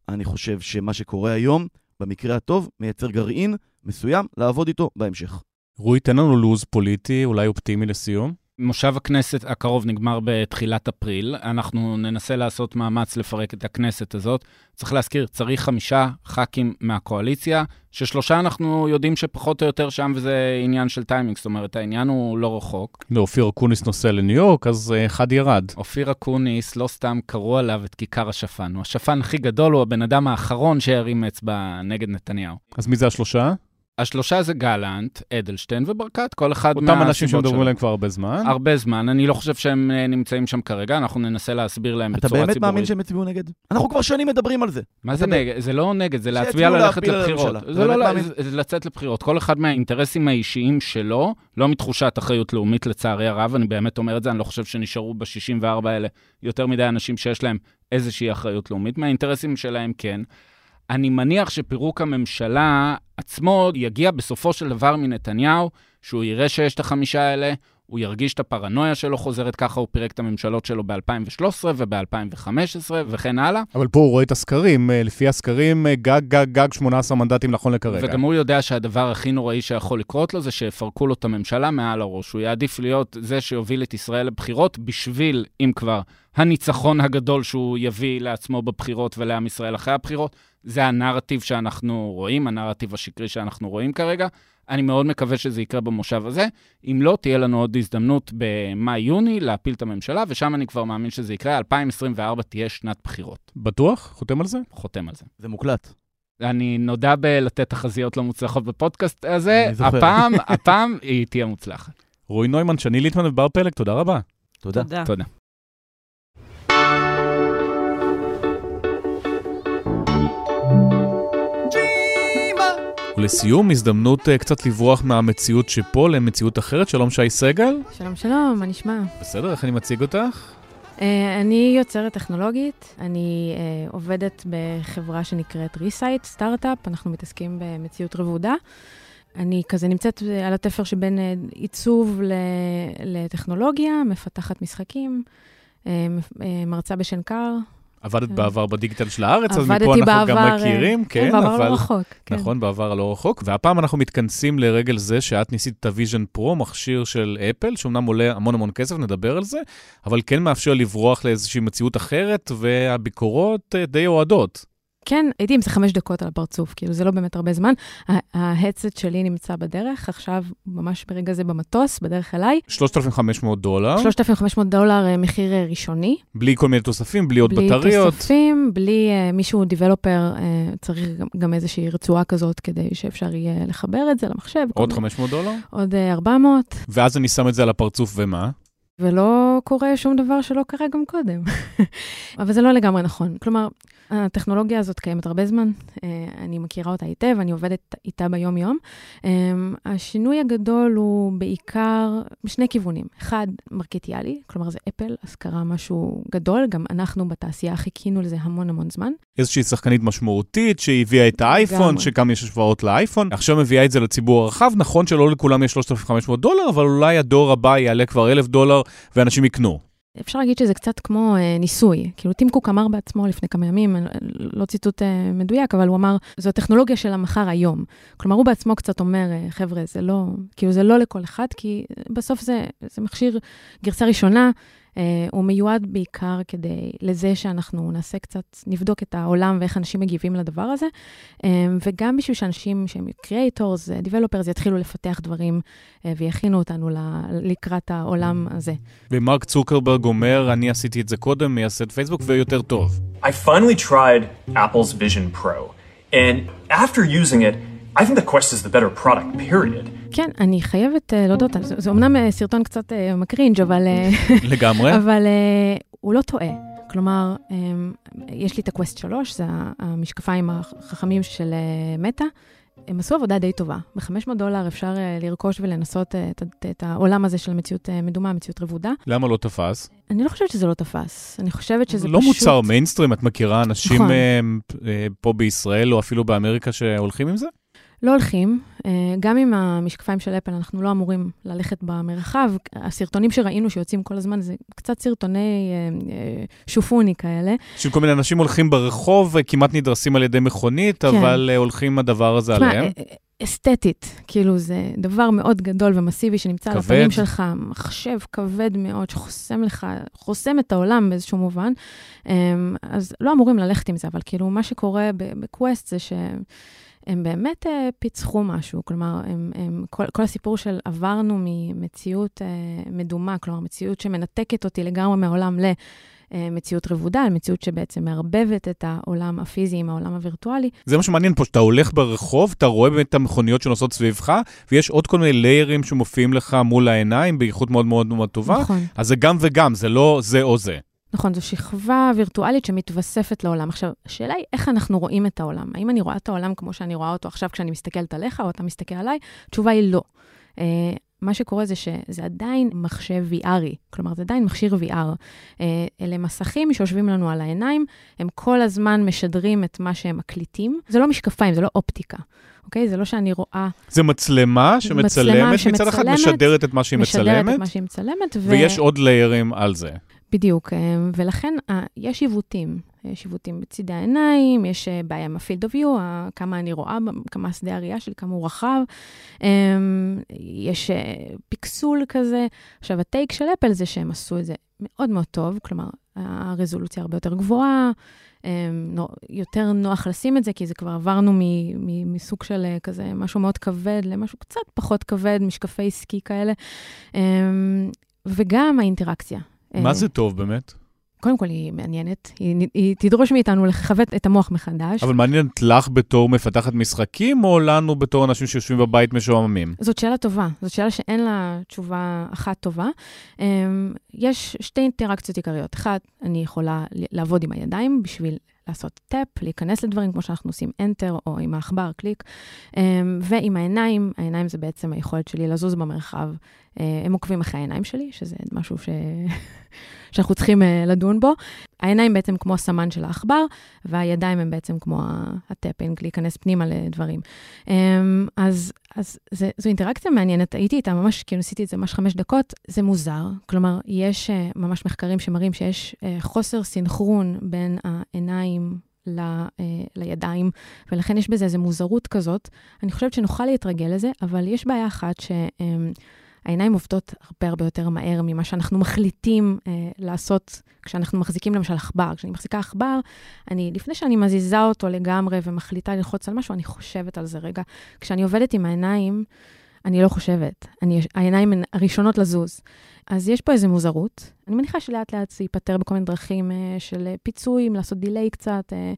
אני חושב שמה שקורה היום, במקרה הטוב, מייצר גרעין מסוים לעבוד איתו בהמשך. רועי, תן לנו לו"ז פוליטי, אולי אופטימי לסיום. מושב הכנסת הקרוב נגמר בתחילת אפריל. אנחנו ננסה לעשות מאמץ לפרק את הכנסת הזאת. צריך להזכיר, צריך חמישה ח"כים מהקואליציה, ששלושה אנחנו יודעים שפחות או יותר שם, וזה עניין של טיימינג, זאת אומרת, העניין הוא לא רחוק. לא, אופיר אקוניס נוסע לניו יורק, אז אחד ירד. אופיר אקוניס, לא סתם קראו עליו את כיכר השפן. הוא השפן הכי גדול, הוא הבן אדם האחרון שהרים אצבע נגד נתניהו. אז מי זה השלושה? השלושה זה גלנט, אדלשטיין וברקת, כל אחד אותם מהסיבות אנשים שמדברים. עליהם כבר הרבה זמן. הרבה זמן, אני לא חושב שהם אה, נמצאים שם כרגע, אנחנו ננסה להסביר להם אתה בצורה באמת ציבורית. מאמין שהם יצביעו נגד? אנחנו כבר שנים מדברים על זה. מה זה אתה נגד? זה לא נגד, זה להצביע ללכת לבחירות. זה אתה לא באמת זה לצאת לבחירות. כל אחד מהאינטרסים האישיים שלו, לא מתחושת אחריות לאומית לצערי הרב, אני באמת אומר את זה, אני לא חושב שנשארו ב-64 האלה יותר מדי אנשים שיש להם איזושהי אחריות לאומית. מהאינטרסים שלהם כן. אני מניח שפירוק הממשלה עצמו יגיע בסופו של דבר מנתניהו, שהוא יראה שיש את החמישה האלה, הוא ירגיש את הפרנויה שלו חוזרת, ככה הוא פירק את הממשלות שלו ב-2013 וב-2015 וכן הלאה. אבל פה הוא רואה את הסקרים, אה, לפי הסקרים, אה, גג, גג, גג 18 מנדטים נכון לכרגע. וגם הוא יודע שהדבר הכי נוראי שיכול לקרות לו זה שיפרקו לו את הממשלה מעל הראש. הוא יעדיף להיות זה שיוביל את ישראל לבחירות בשביל, אם כבר, הניצחון הגדול שהוא יביא לעצמו בבחירות ולעם ישראל אחרי הבחירות. זה הנרטיב שאנחנו רואים, הנרטיב השקרי שאנחנו רואים כרגע. אני מאוד מקווה שזה יקרה במושב הזה. אם לא, תהיה לנו עוד הזדמנות במאי-יוני להפיל את הממשלה, ושם אני כבר מאמין שזה יקרה. 2024 תהיה שנת בחירות. בטוח? חותם על זה? חותם על זה. זה מוקלט. אני נודע בלתת תחזיות לא מוצלחות בפודקאסט הזה, אני זוכר. הפעם, הפעם היא תהיה מוצלחת. רועי נוימן, שני ליטמן ובר פלג, תודה רבה. תודה. תודה. תודה. ולסיום, הזדמנות אה, קצת לברוח מהמציאות שפה למציאות אחרת. שלום שי סגל. שלום שלום, מה נשמע? בסדר, איך אני מציג אותך? אה, אני יוצרת טכנולוגית, אני אה, עובדת בחברה שנקראת ReSight, סטארט-אפ, אנחנו מתעסקים במציאות רבודה. אני כזה נמצאת על התפר שבין uh, עיצוב לטכנולוגיה, מפתחת משחקים, מרצה בשנקר. עבדת כן. בעבר בדיגיטל של הארץ, אז מפה אנחנו בעבר, גם אה, מכירים, כן, כן, בעבר אבל... לא רחוק. כן. נכון, בעבר הלא רחוק. והפעם אנחנו מתכנסים לרגל זה שאת ניסית את ה Vision Pro, מכשיר של אפל, שאומנם עולה המון המון כסף, נדבר על זה, אבל כן מאפשר לברוח לאיזושהי מציאות אחרת, והביקורות אה, די אוהדות. כן, הייתי עם זה חמש דקות על הפרצוף, כאילו זה לא באמת הרבה זמן. ההדסט שלי נמצא בדרך, עכשיו ממש ברגע זה במטוס, בדרך אליי. 3,500 דולר, 3,500 דולר אה, מחיר אה, ראשוני. בלי כל מיני תוספים, בלי עוד בלי בטריות. תוספים, בלי uh, מישהו דיבלופר, uh, צריך גם, גם איזושהי רצועה כזאת כדי שאפשר יהיה לחבר את זה למחשב. עוד מיני- 500 דולר, עוד uh, 400, ואז אני שם את זה על הפרצוף, ומה? ולא קורה שום דבר שלא קרה גם קודם. אבל זה לא לגמרי נכון. כלומר, הטכנולוגיה הזאת קיימת הרבה זמן, uh, אני מכירה אותה היטב, אני עובדת איתה ביום-יום. Um, השינוי הגדול הוא בעיקר בשני כיוונים. אחד, מרקטיאלי, כלומר זה אפל, אז קרה משהו גדול, גם אנחנו בתעשייה חיכינו לזה המון המון זמן. איזושהי שחקנית משמעותית שהביאה את האייפון. שגם יש השוואות לאייפון, עכשיו מביאה את זה לציבור הרחב, נכון שלא לכולם יש 3,500 דולר, אבל אולי הדור הבא יעלה כבר 1,000 דולר ואנשים יקנו. אפשר להגיד שזה קצת כמו אה, ניסוי. כאילו, טים קוק אמר בעצמו לפני כמה ימים, אה, לא ציטוט אה, מדויק, אבל הוא אמר, זו הטכנולוגיה של המחר היום. כלומר, הוא בעצמו קצת אומר, אה, חבר'ה, זה לא, כאילו, זה לא לכל אחד, כי בסוף זה, זה מכשיר גרסה ראשונה, אה, הוא מיועד בעיקר כדי, לזה שאנחנו נעשה קצת, נבדוק את העולם ואיך אנשים מגיבים לדבר הזה, אה, וגם בשביל שאנשים שהם creators, developers, יתחילו לפתח דברים אה, ויכינו אותנו ל- לקראת העולם הזה. ומרק צוקרברג אומר, אני עשיתי את זה קודם, מייסד פייסבוק, ויותר טוב. I finally tried Apple's Vision Pro, and after using it, I think the Quest is the better product, period. כן, אני חייבת uh, להודות, זה, זה אומנם uh, סרטון קצת uh, מקרינג', אבל, לגמרי. אבל הוא לא טועה. כלומר, יש לי את הקווסט 3, זה המשקפיים החכמים של מטא. הם עשו עבודה די טובה. ב-500 דולר אפשר לרכוש ולנסות את, את, את העולם הזה של מציאות מדומה, מציאות רבודה. למה לא תפס? אני לא חושבת שזה לא תפס, אני חושבת שזה לא פשוט... מוצר מיינסטרים, את מכירה אנשים נכון. אה, אה, פה בישראל, או אפילו באמריקה, שהולכים עם זה? לא הולכים. אה, גם עם המשקפיים של אפל אנחנו לא אמורים ללכת במרחב. הסרטונים שראינו שיוצאים כל הזמן זה קצת סרטוני אה, אה, שופוני כאלה. שכל מיני אנשים הולכים ברחוב, כמעט נדרסים על ידי מכונית, כן. אבל הולכים הדבר הזה תשמע, עליהם. אסתטית, כאילו זה דבר מאוד גדול ומסיבי שנמצא על כבד. הפנים שלך, מחשב כבד מאוד שחוסם לך, חוסם את העולם באיזשהו מובן. אז לא אמורים ללכת עם זה, אבל כאילו מה שקורה בקווסט זה ש... הם באמת אה, פיצחו משהו, כלומר, הם, הם, כל, כל הסיפור של עברנו ממציאות אה, מדומה, כלומר, מציאות שמנתקת אותי לגמרי מהעולם ל... אה, רבודה, על מציאות שבעצם מערבבת את העולם הפיזי עם העולם הווירטואלי. זה מה שמעניין פה, שאתה הולך ברחוב, אתה רואה באמת את המכוניות שנוסעות סביבך, ויש עוד כל מיני ליירים שמופיעים לך מול העיניים באיכות מאוד מאוד מאוד טובה. נכון. אז זה גם וגם, זה לא זה או זה. נכון, זו שכבה וירטואלית שמתווספת לעולם. עכשיו, השאלה היא איך אנחנו רואים את העולם. האם אני רואה את העולם כמו שאני רואה אותו עכשיו כשאני מסתכלת עליך, או אתה מסתכל עליי? התשובה היא לא. Uh, מה שקורה זה שזה עדיין מחשב VRי, כלומר, זה עדיין מכשיר VR. Uh, אלה מסכים שיושבים לנו על העיניים, הם כל הזמן משדרים את מה שהם מקליטים. זה לא משקפיים, זה לא אופטיקה. אוקיי? זה לא שאני רואה... זה מצלמה שמצלמת, מצלמה מצד אחד שמצלמת, משדרת את מה שהיא משדרת מצלמת, את מה שהיא מצלמת, ו... ויש עוד ליירים על זה. בדיוק, אה, ולכן אה, יש עיוותים. יש עיוותים בצידי העיניים, יש אה, בעיה עם ה-field of view, כמה אני רואה, כמה שדה הראייה שלי, כמה הוא רחב. יש פיקסול כזה. עכשיו, הטייק של אפל זה שהם עשו את זה מאוד מאוד טוב, כלומר, הרזולוציה הרבה יותר גבוהה, יותר נוח לשים את זה, כי זה כבר עברנו מסוג של כזה משהו מאוד כבד למשהו קצת פחות כבד, משקפי סקי כאלה. וגם האינטראקציה. מה אה, זה טוב באמת? קודם כל, היא מעניינת, היא, היא תדרוש מאיתנו לכוות את המוח מחדש. אבל מעניינת לך בתור מפתחת משחקים, או לנו בתור אנשים שיושבים בבית משועממים? זאת שאלה טובה, זאת שאלה שאין לה תשובה אחת טובה. Um, יש שתי אינטראקציות עיקריות. אחת, אני יכולה לעבוד עם הידיים בשביל לעשות טאפ, להיכנס לדברים כמו שאנחנו עושים Enter או עם העכבר, קליק. Um, ועם העיניים, העיניים זה בעצם היכולת שלי לזוז במרחב. Uh, הם עוקבים אחרי העיניים שלי, שזה משהו ש... שאנחנו צריכים uh, לדון בו. העיניים בעצם כמו הסמן של העכבר, והידיים הם בעצם כמו ה- tapping, להיכנס פנימה לדברים. Um, אז, אז זה, זו אינטראקציה מעניינת, הייתי איתה ממש, כאילו עשיתי את זה ממש חמש דקות, זה מוזר. כלומר, יש uh, ממש מחקרים שמראים שיש חוסר סינכרון בין העיניים ל, לידיים, ולכן יש בזה איזו מוזרות כזאת. אני חושבת שנוכל להתרגל לזה, אבל יש בעיה אחת ש... העיניים עובדות הרבה הרבה יותר מהר ממה שאנחנו מחליטים אה, לעשות כשאנחנו מחזיקים למשל עכבר. כשאני מחזיקה עכבר, אני, לפני שאני מזיזה אותו לגמרי ומחליטה ללחוץ על משהו, אני חושבת על זה רגע. כשאני עובדת עם העיניים, אני לא חושבת. אני, העיניים הן הראשונות לזוז. אז יש פה איזו מוזרות. אני מניחה שלאט לאט זה ייפתר בכל מיני דרכים אה, של פיצויים, לעשות דיליי קצת. אה,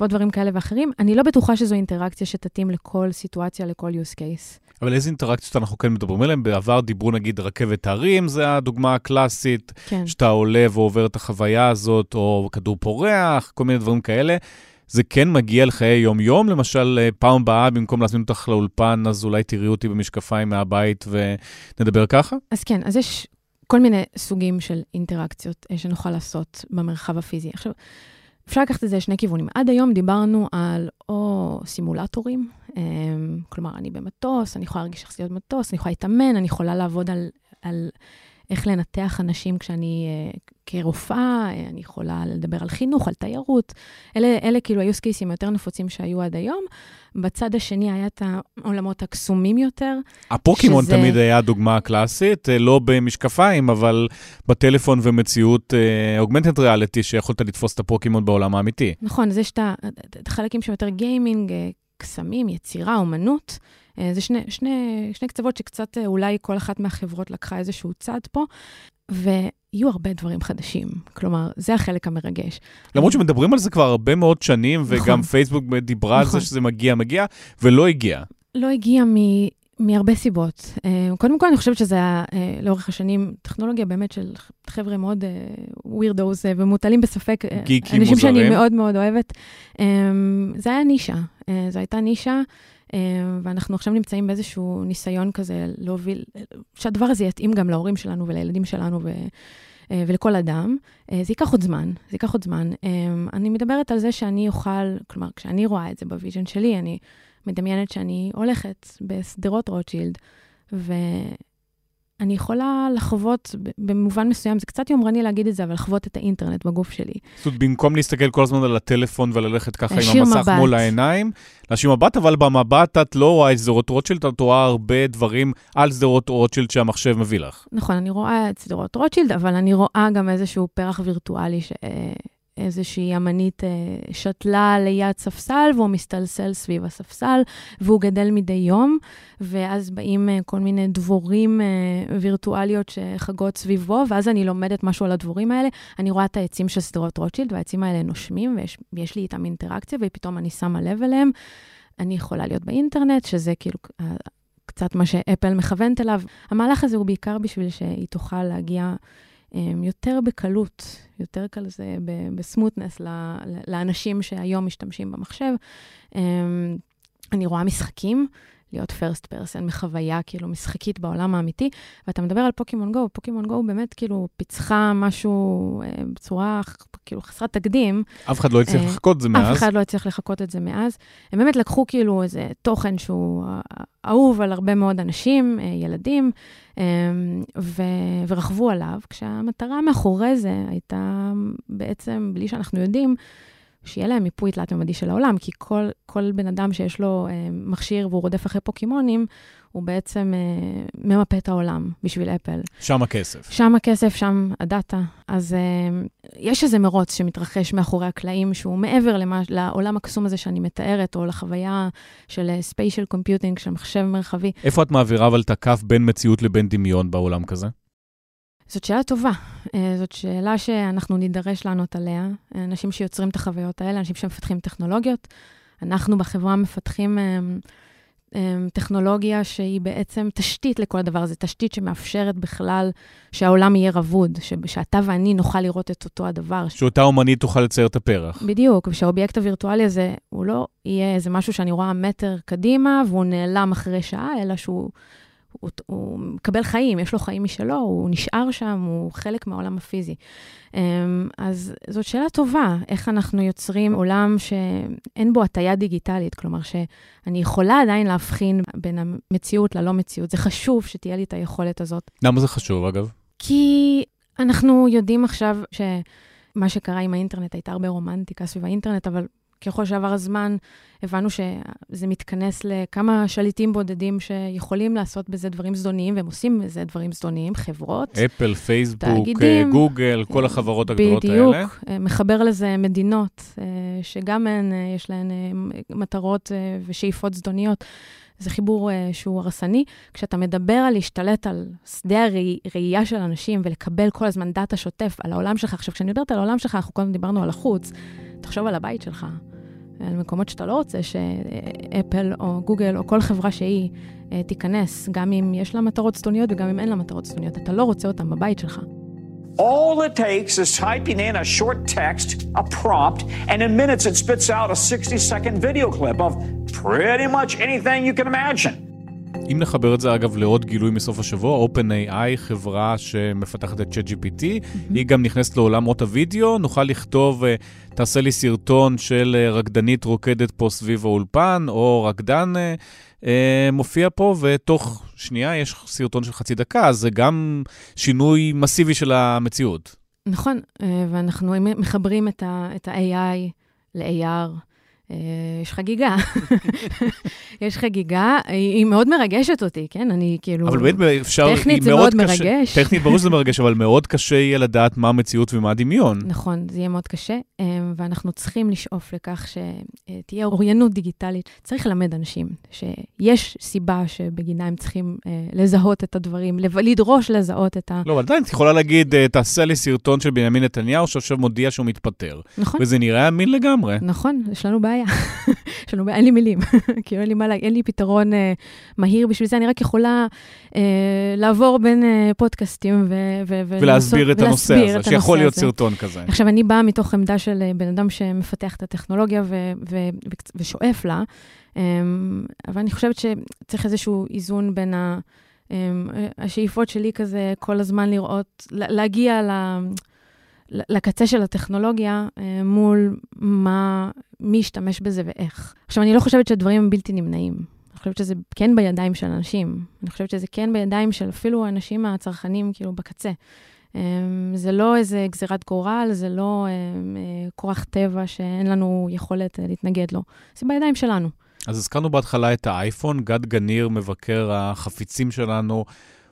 ועוד דברים כאלה ואחרים. אני לא בטוחה שזו אינטראקציה שתתאים לכל סיטואציה, לכל use case. אבל איזה אינטראקציות אנחנו כן מדברים עליהן? בעבר דיברו נגיד רכבת הרים, זה הדוגמה הקלאסית, כן. שאתה עולה ועובר את החוויה הזאת, או כדור פורח, כל מיני דברים כאלה. זה כן מגיע לחיי יום-יום, למשל, אה, פעם הבאה, במקום להזמין אותך לאולפן, אז אולי תראי אותי במשקפיים מהבית ונדבר ככה? אז כן, אז יש כל מיני סוגים של אינטראקציות אה, שנוכל לעשות במרחב הפיזי. עכשיו, אפשר לקחת את זה לשני כיוונים. עד היום דיברנו על או סימולטורים, אה, כלומר, אני במטוס, אני יכולה להרגיש יחסיות מטוס, אני יכולה להתאמן, אני יכולה לעבוד על, על איך לנתח אנשים כשאני אה, כרופאה, אה, אני יכולה לדבר על חינוך, על תיירות. אלה, אלה כאילו היו סקייסים היותר נפוצים שהיו עד היום. בצד השני היה את העולמות הקסומים יותר. הפוקימון שזה- תמיד היה הדוגמה הקלאסית, אה, לא במשקפיים, אבל בטלפון ומציאות אוגמנטד ריאליטי, שיכולת לתפוס את הפוקימון בעולם האמיתי. נכון, אז יש את החלקים שהם יותר גיימינג, אה, קסמים, יצירה, אומנות. אה, זה שני, שני, שני קצוות שקצת אה, אולי כל אחת מהחברות לקחה איזשהו צד פה, ויהיו הרבה דברים חדשים. כלומר, זה החלק המרגש. למרות שמדברים על זה כבר הרבה מאוד שנים, וגם נכון. פייסבוק דיברה על נכון. זה שזה מגיע, מגיע, ולא הגיע. לא הגיע מ... מהרבה סיבות. אה, קודם כל, אני חושבת שזה היה לאורך השנים טכנולוגיה באמת של חבר'ה מאוד ווירדוס ומוטלים בספק. גיקים אנשים שאני מוזרים. מאוד מאוד אוהבת. זה היה נישה, זו הייתה נישה, ואנחנו עכשיו נמצאים באיזשהו ניסיון כזה להוביל, שהדבר הזה יתאים גם להורים שלנו ולילדים שלנו ו... אה, ולכל אדם. אה, זה ייקח עוד זמן, זה ייקח עוד זמן. אה, אני מדברת על זה שאני אוכל, כלומר, כשאני רואה את זה ב vision שלי, אני מדמיינת שאני הולכת בשדרות רוטשילד, ואני יכולה לחוות, במובן מסוים, זה קצת יומרני להגיד את זה, אבל לחוות את האינטרנט בגוף שלי. זאת אומרת, במקום להסתכל כל הזמן על הטלפון וללכת ככה עם המסך מבט. מול העיניים, להשאיר מבט, אבל במבט את לא רואה את שדרות רוטשילד, את רואה הרבה דברים על שדרות רוטשילד שהמחשב מביא לך. נכון, אני רואה את סדרות רוטשילד, אבל אני רואה גם איזשהו פרח וירטואלי ש... איזושהי אמנית אה, שתלה ליד ספסל, והוא מסתלסל סביב הספסל, והוא גדל מדי יום, ואז באים אה, כל מיני דבורים אה, וירטואליות שחגות סביבו, ואז אני לומדת משהו על הדבורים האלה. אני רואה את העצים של סדרות רוטשילד, והעצים האלה נושמים, ויש לי איתם אינטראקציה, ופתאום אני שמה לב אליהם. אני יכולה להיות באינטרנט, שזה כאילו קצת מה שאפל מכוונת אליו. המהלך הזה הוא בעיקר בשביל שהיא תוכל להגיע יותר בקלות, יותר כזה בסמוטנס לאנשים שהיום משתמשים במחשב. Um, אני רואה משחקים. להיות פרסט פרסן מחוויה כאילו משחקית בעולם האמיתי. ואתה מדבר על פוקימון גו, פוקימון גו באמת כאילו פיצחה משהו אה, בצורה כאילו חסרת תקדים. אף אחד לא הצליח אה, לחכות את זה מאז. אף אחד לא הצליח לחכות את זה מאז. הם באמת לקחו כאילו איזה תוכן שהוא אהוב על הרבה מאוד אנשים, אה, ילדים, אה, ו, ורכבו עליו, כשהמטרה מאחורי זה הייתה בעצם, בלי שאנחנו יודעים, שיהיה להם מיפוי תלת-ממדי של העולם, כי כל, כל בן אדם שיש לו אה, מכשיר והוא רודף אחרי פוקימונים, הוא בעצם אה, ממפה את העולם בשביל אפל. שם הכסף. שם הכסף, שם הדאטה. אז אה, יש איזה מרוץ שמתרחש מאחורי הקלעים, שהוא מעבר למה, לעולם הקסום הזה שאני מתארת, או לחוויה של spatial computing, של מחשב מרחבי. איפה את מעבירה אבל את הקו בין מציאות לבין דמיון בעולם כזה? זאת שאלה טובה. אה, זאת שאלה שאנחנו נידרש לענות עליה. אנשים שיוצרים את החוויות האלה, אנשים שמפתחים טכנולוגיות. אנחנו בחברה מפתחים אה, אה, טכנולוגיה שהיא בעצם תשתית לכל הדבר הזה, תשתית שמאפשרת בכלל שהעולם יהיה רבוד, שאתה ואני נוכל לראות את אותו הדבר. שאותה אומנית תוכל לצייר את הפרח. בדיוק, ושהאובייקט הווירטואלי הזה, הוא לא יהיה איזה משהו שאני רואה מטר קדימה והוא נעלם אחרי שעה, אלא שהוא הוא, הוא מקבל חיים, יש לו חיים משלו, הוא נשאר שם, הוא חלק מהעולם הפיזי. אמ, אז זאת שאלה טובה, איך אנחנו יוצרים עולם שאין בו הטיה דיגיטלית, כלומר שאני יכולה עדיין להבחין בין המציאות ללא מציאות. זה חשוב שתהיה לי את היכולת הזאת. למה זה חשוב, אגב? כי אנחנו יודעים עכשיו שמה שקרה עם האינטרנט, הייתה הרבה רומנטיקה סביב האינטרנט, אבל ככל שעבר הזמן, הבנו שזה מתכנס לכמה שליטים בודדים שיכולים לעשות בזה דברים זדוניים, והם עושים בזה דברים זדוניים, חברות, אפל, פייסבוק, תאגידים, גוגל, כל החברות הגדולות בדיוק, האלה. בדיוק, מחבר לזה מדינות, אה, שגם הן, אה, יש להן אה, מטרות ושאיפות זדוניות. זה חיבור uh, שהוא הרסני. כשאתה מדבר על להשתלט על שדה הראייה של אנשים ולקבל כל הזמן דאטה שוטף על העולם שלך, עכשיו, כשאני מדברת על העולם שלך, אנחנו קודם דיברנו על החוץ, תחשוב על הבית שלך, על מקומות שאתה לא רוצה שאפל או גוגל או כל חברה שהיא אה, תיכנס, גם אם יש לה מטרות זדוניות וגם אם אין לה מטרות זדוניות. אתה לא רוצה אותם בבית שלך. All it takes is typing in a short text, a prompt, and in minutes it spits out a 60 second video clip of pretty much anything you can imagine. אם נחבר את זה, אגב, לעוד גילוי מסוף השבוע, OpenAI, חברה שמפתחת את ChatGPT, mm-hmm. היא גם נכנסת לעולמות הוידאו, נוכל לכתוב, אה, תעשה לי סרטון של אה, רקדנית רוקדת פה סביב האולפן, או רקדן אה, אה, מופיע פה, ותוך שנייה יש סרטון של חצי דקה, אז זה גם שינוי מסיבי של המציאות. נכון, ואנחנו מחברים את ה-AI ל-AR. אה, יש חגיגה. יש חגיגה, היא מאוד מרגשת אותי, כן? אני כאילו... אבל באמת אפשר... טכנית זה מאוד קשה, מרגש. טכנית ברור שזה מרגש, אבל מאוד קשה יהיה לדעת מה המציאות ומה הדמיון. נכון, זה יהיה מאוד קשה, אה, ואנחנו צריכים לשאוף לכך שתהיה אוריינות דיגיטלית. צריך ללמד אנשים שיש סיבה שבגינה הם צריכים אה, לזהות את הדברים, לדרוש לזהות את ה... לא, אבל עדיין את יכולה להגיד, תעשה לי סרטון של בנימין נתניהו, שעכשיו מודיע שהוא מתפטר. נכון. וזה נראה אמין לגמרי. נכון, יש לנו בעיה. בעיה. יש לנו בעיה, אין לי מילים. כאילו, אין לי מה להגיד, אין לי פתרון אה, מהיר בשביל זה, אני רק יכולה אה, לעבור בין אה, פודקאסטים ו... ו- ולהסביר את הנושא הזה, שיכול להיות סרטון כזה. עכשיו, אני באה מתוך עמדה של אה, בן אדם שמפתח את הטכנולוגיה ו- ו- ו- ושואף לה, אה, אבל אני חושבת שצריך איזשהו איזון בין ה... אה, השאיפות שלי כזה כל הזמן לראות, להגיע. לקצה של הטכנולוגיה אה, מול מה, מי ישתמש בזה ואיך. עכשיו, אני לא חושבת שהדברים הם בלתי נמנעים. אני חושבת שזה כן בידיים של אנשים. אני חושבת שזה כן בידיים של אפילו האנשים הצרכנים, כאילו, בקצה. אה, זה לא איזה גזירת גורל, זה לא אה, כורח טבע שאין לנו יכולת להתנגד לו. זה בידיים שלנו. אז הזכרנו בהתחלה את האייפון, גד גניר, מבקר החפיצים שלנו,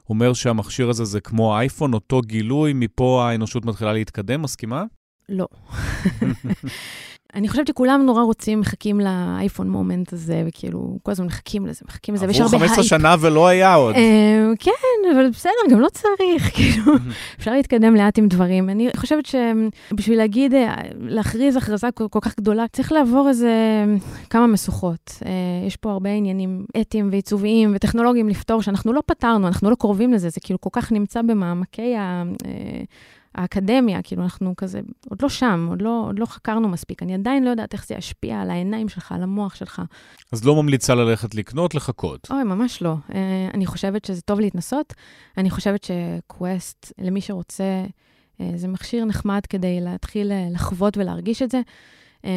אומר שהמכשיר הזה זה כמו אייפון, אותו גילוי, מפה האנושות מתחילה להתקדם, מסכימה? לא. אני חושבת שכולם נורא רוצים, מחכים ל iPhone moment הזה, וכאילו, כל הזמן מחכים לזה, מחכים לזה, ויש הרבה הייפ. עברו 15 שנה ולא היה עוד. אה, כן, אבל בסדר, גם לא צריך, כאילו, אפשר להתקדם לאט עם דברים. אני חושבת שבשביל להגיד, אה, להכריז הכרזה כל כך גדולה, צריך לעבור איזה כמה משוכות. אה, יש פה הרבה עניינים אתיים ועיצוביים וטכנולוגיים לפתור, שאנחנו לא פתרנו, אנחנו לא קרובים לזה, זה כאילו כל כך נמצא במעמקי ה... האקדמיה, כאילו אנחנו כזה, עוד לא שם, עוד לא, עוד לא חקרנו מספיק. אני עדיין לא יודעת איך זה ישפיע על העיניים שלך, על המוח שלך. אז לא ממליצה ללכת לקנות, לחכות. אוי, ממש לא. Uh, אני חושבת שזה טוב להתנסות. אני חושבת שקווסט, למי שרוצה, uh, זה מכשיר נחמד כדי להתחיל uh, לחוות ולהרגיש את זה. Um,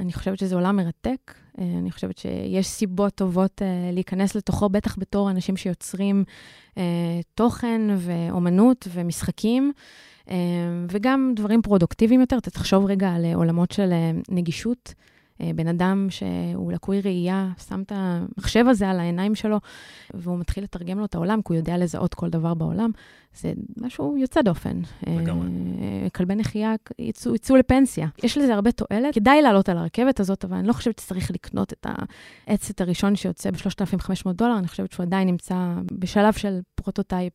אני חושבת שזה עולם מרתק. Uh, אני חושבת שיש סיבות טובות uh, להיכנס לתוכו, בטח בתור אנשים שיוצרים uh, תוכן ואומנות ומשחקים. וגם דברים פרודוקטיביים יותר, אתה תחשוב רגע על אה, עולמות של אה, נגישות. אה, בן אדם שהוא לקוי ראייה, שם את המחשב הזה על העיניים שלו, והוא מתחיל לתרגם לו את העולם, כי הוא יודע לזהות כל דבר בעולם. זה משהו יוצא דופן. לגמרי. כלבי נחייה יצאו, יצאו לפנסיה. יש לזה הרבה תועלת. כדאי לעלות על הרכבת הזאת, אבל אני לא חושבת שצריך לקנות את הסט הראשון שיוצא ב-3,500 דולר, אני חושבת שהוא עדיין נמצא בשלב של פרוטוטייפ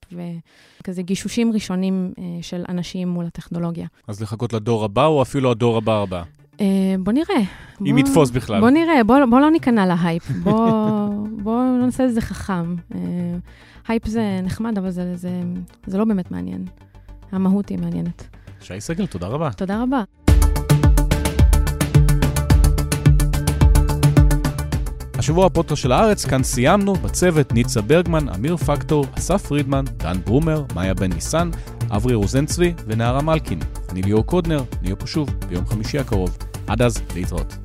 וכזה גישושים ראשונים אה, של אנשים מול הטכנולוגיה. אז לחכות לדור הבא, או אפילו הדור הבא הבא? Uh, בוא נראה. אם יתפוס בכלל. בוא נראה, בוא, בוא לא ניכנע להייפ. בוא, בוא לא נעשה את זה חכם. Uh, הייפ זה נחמד, אבל זה, זה, זה לא באמת מעניין. המהות היא מעניינת. שי סגל, תודה רבה. תודה רבה. השבוע, הפודקאסט של הארץ, כאן סיימנו, בצוות ניצה ברגמן, אמיר פקטור, אסף פרידמן, דן ברומר, מאיה בן ניסן, אברי רוזנצוויג ונערה מלקין. אני ליאור קודנר, נהיה פה שוב ביום חמישי הקרוב. עד אז, להתראות.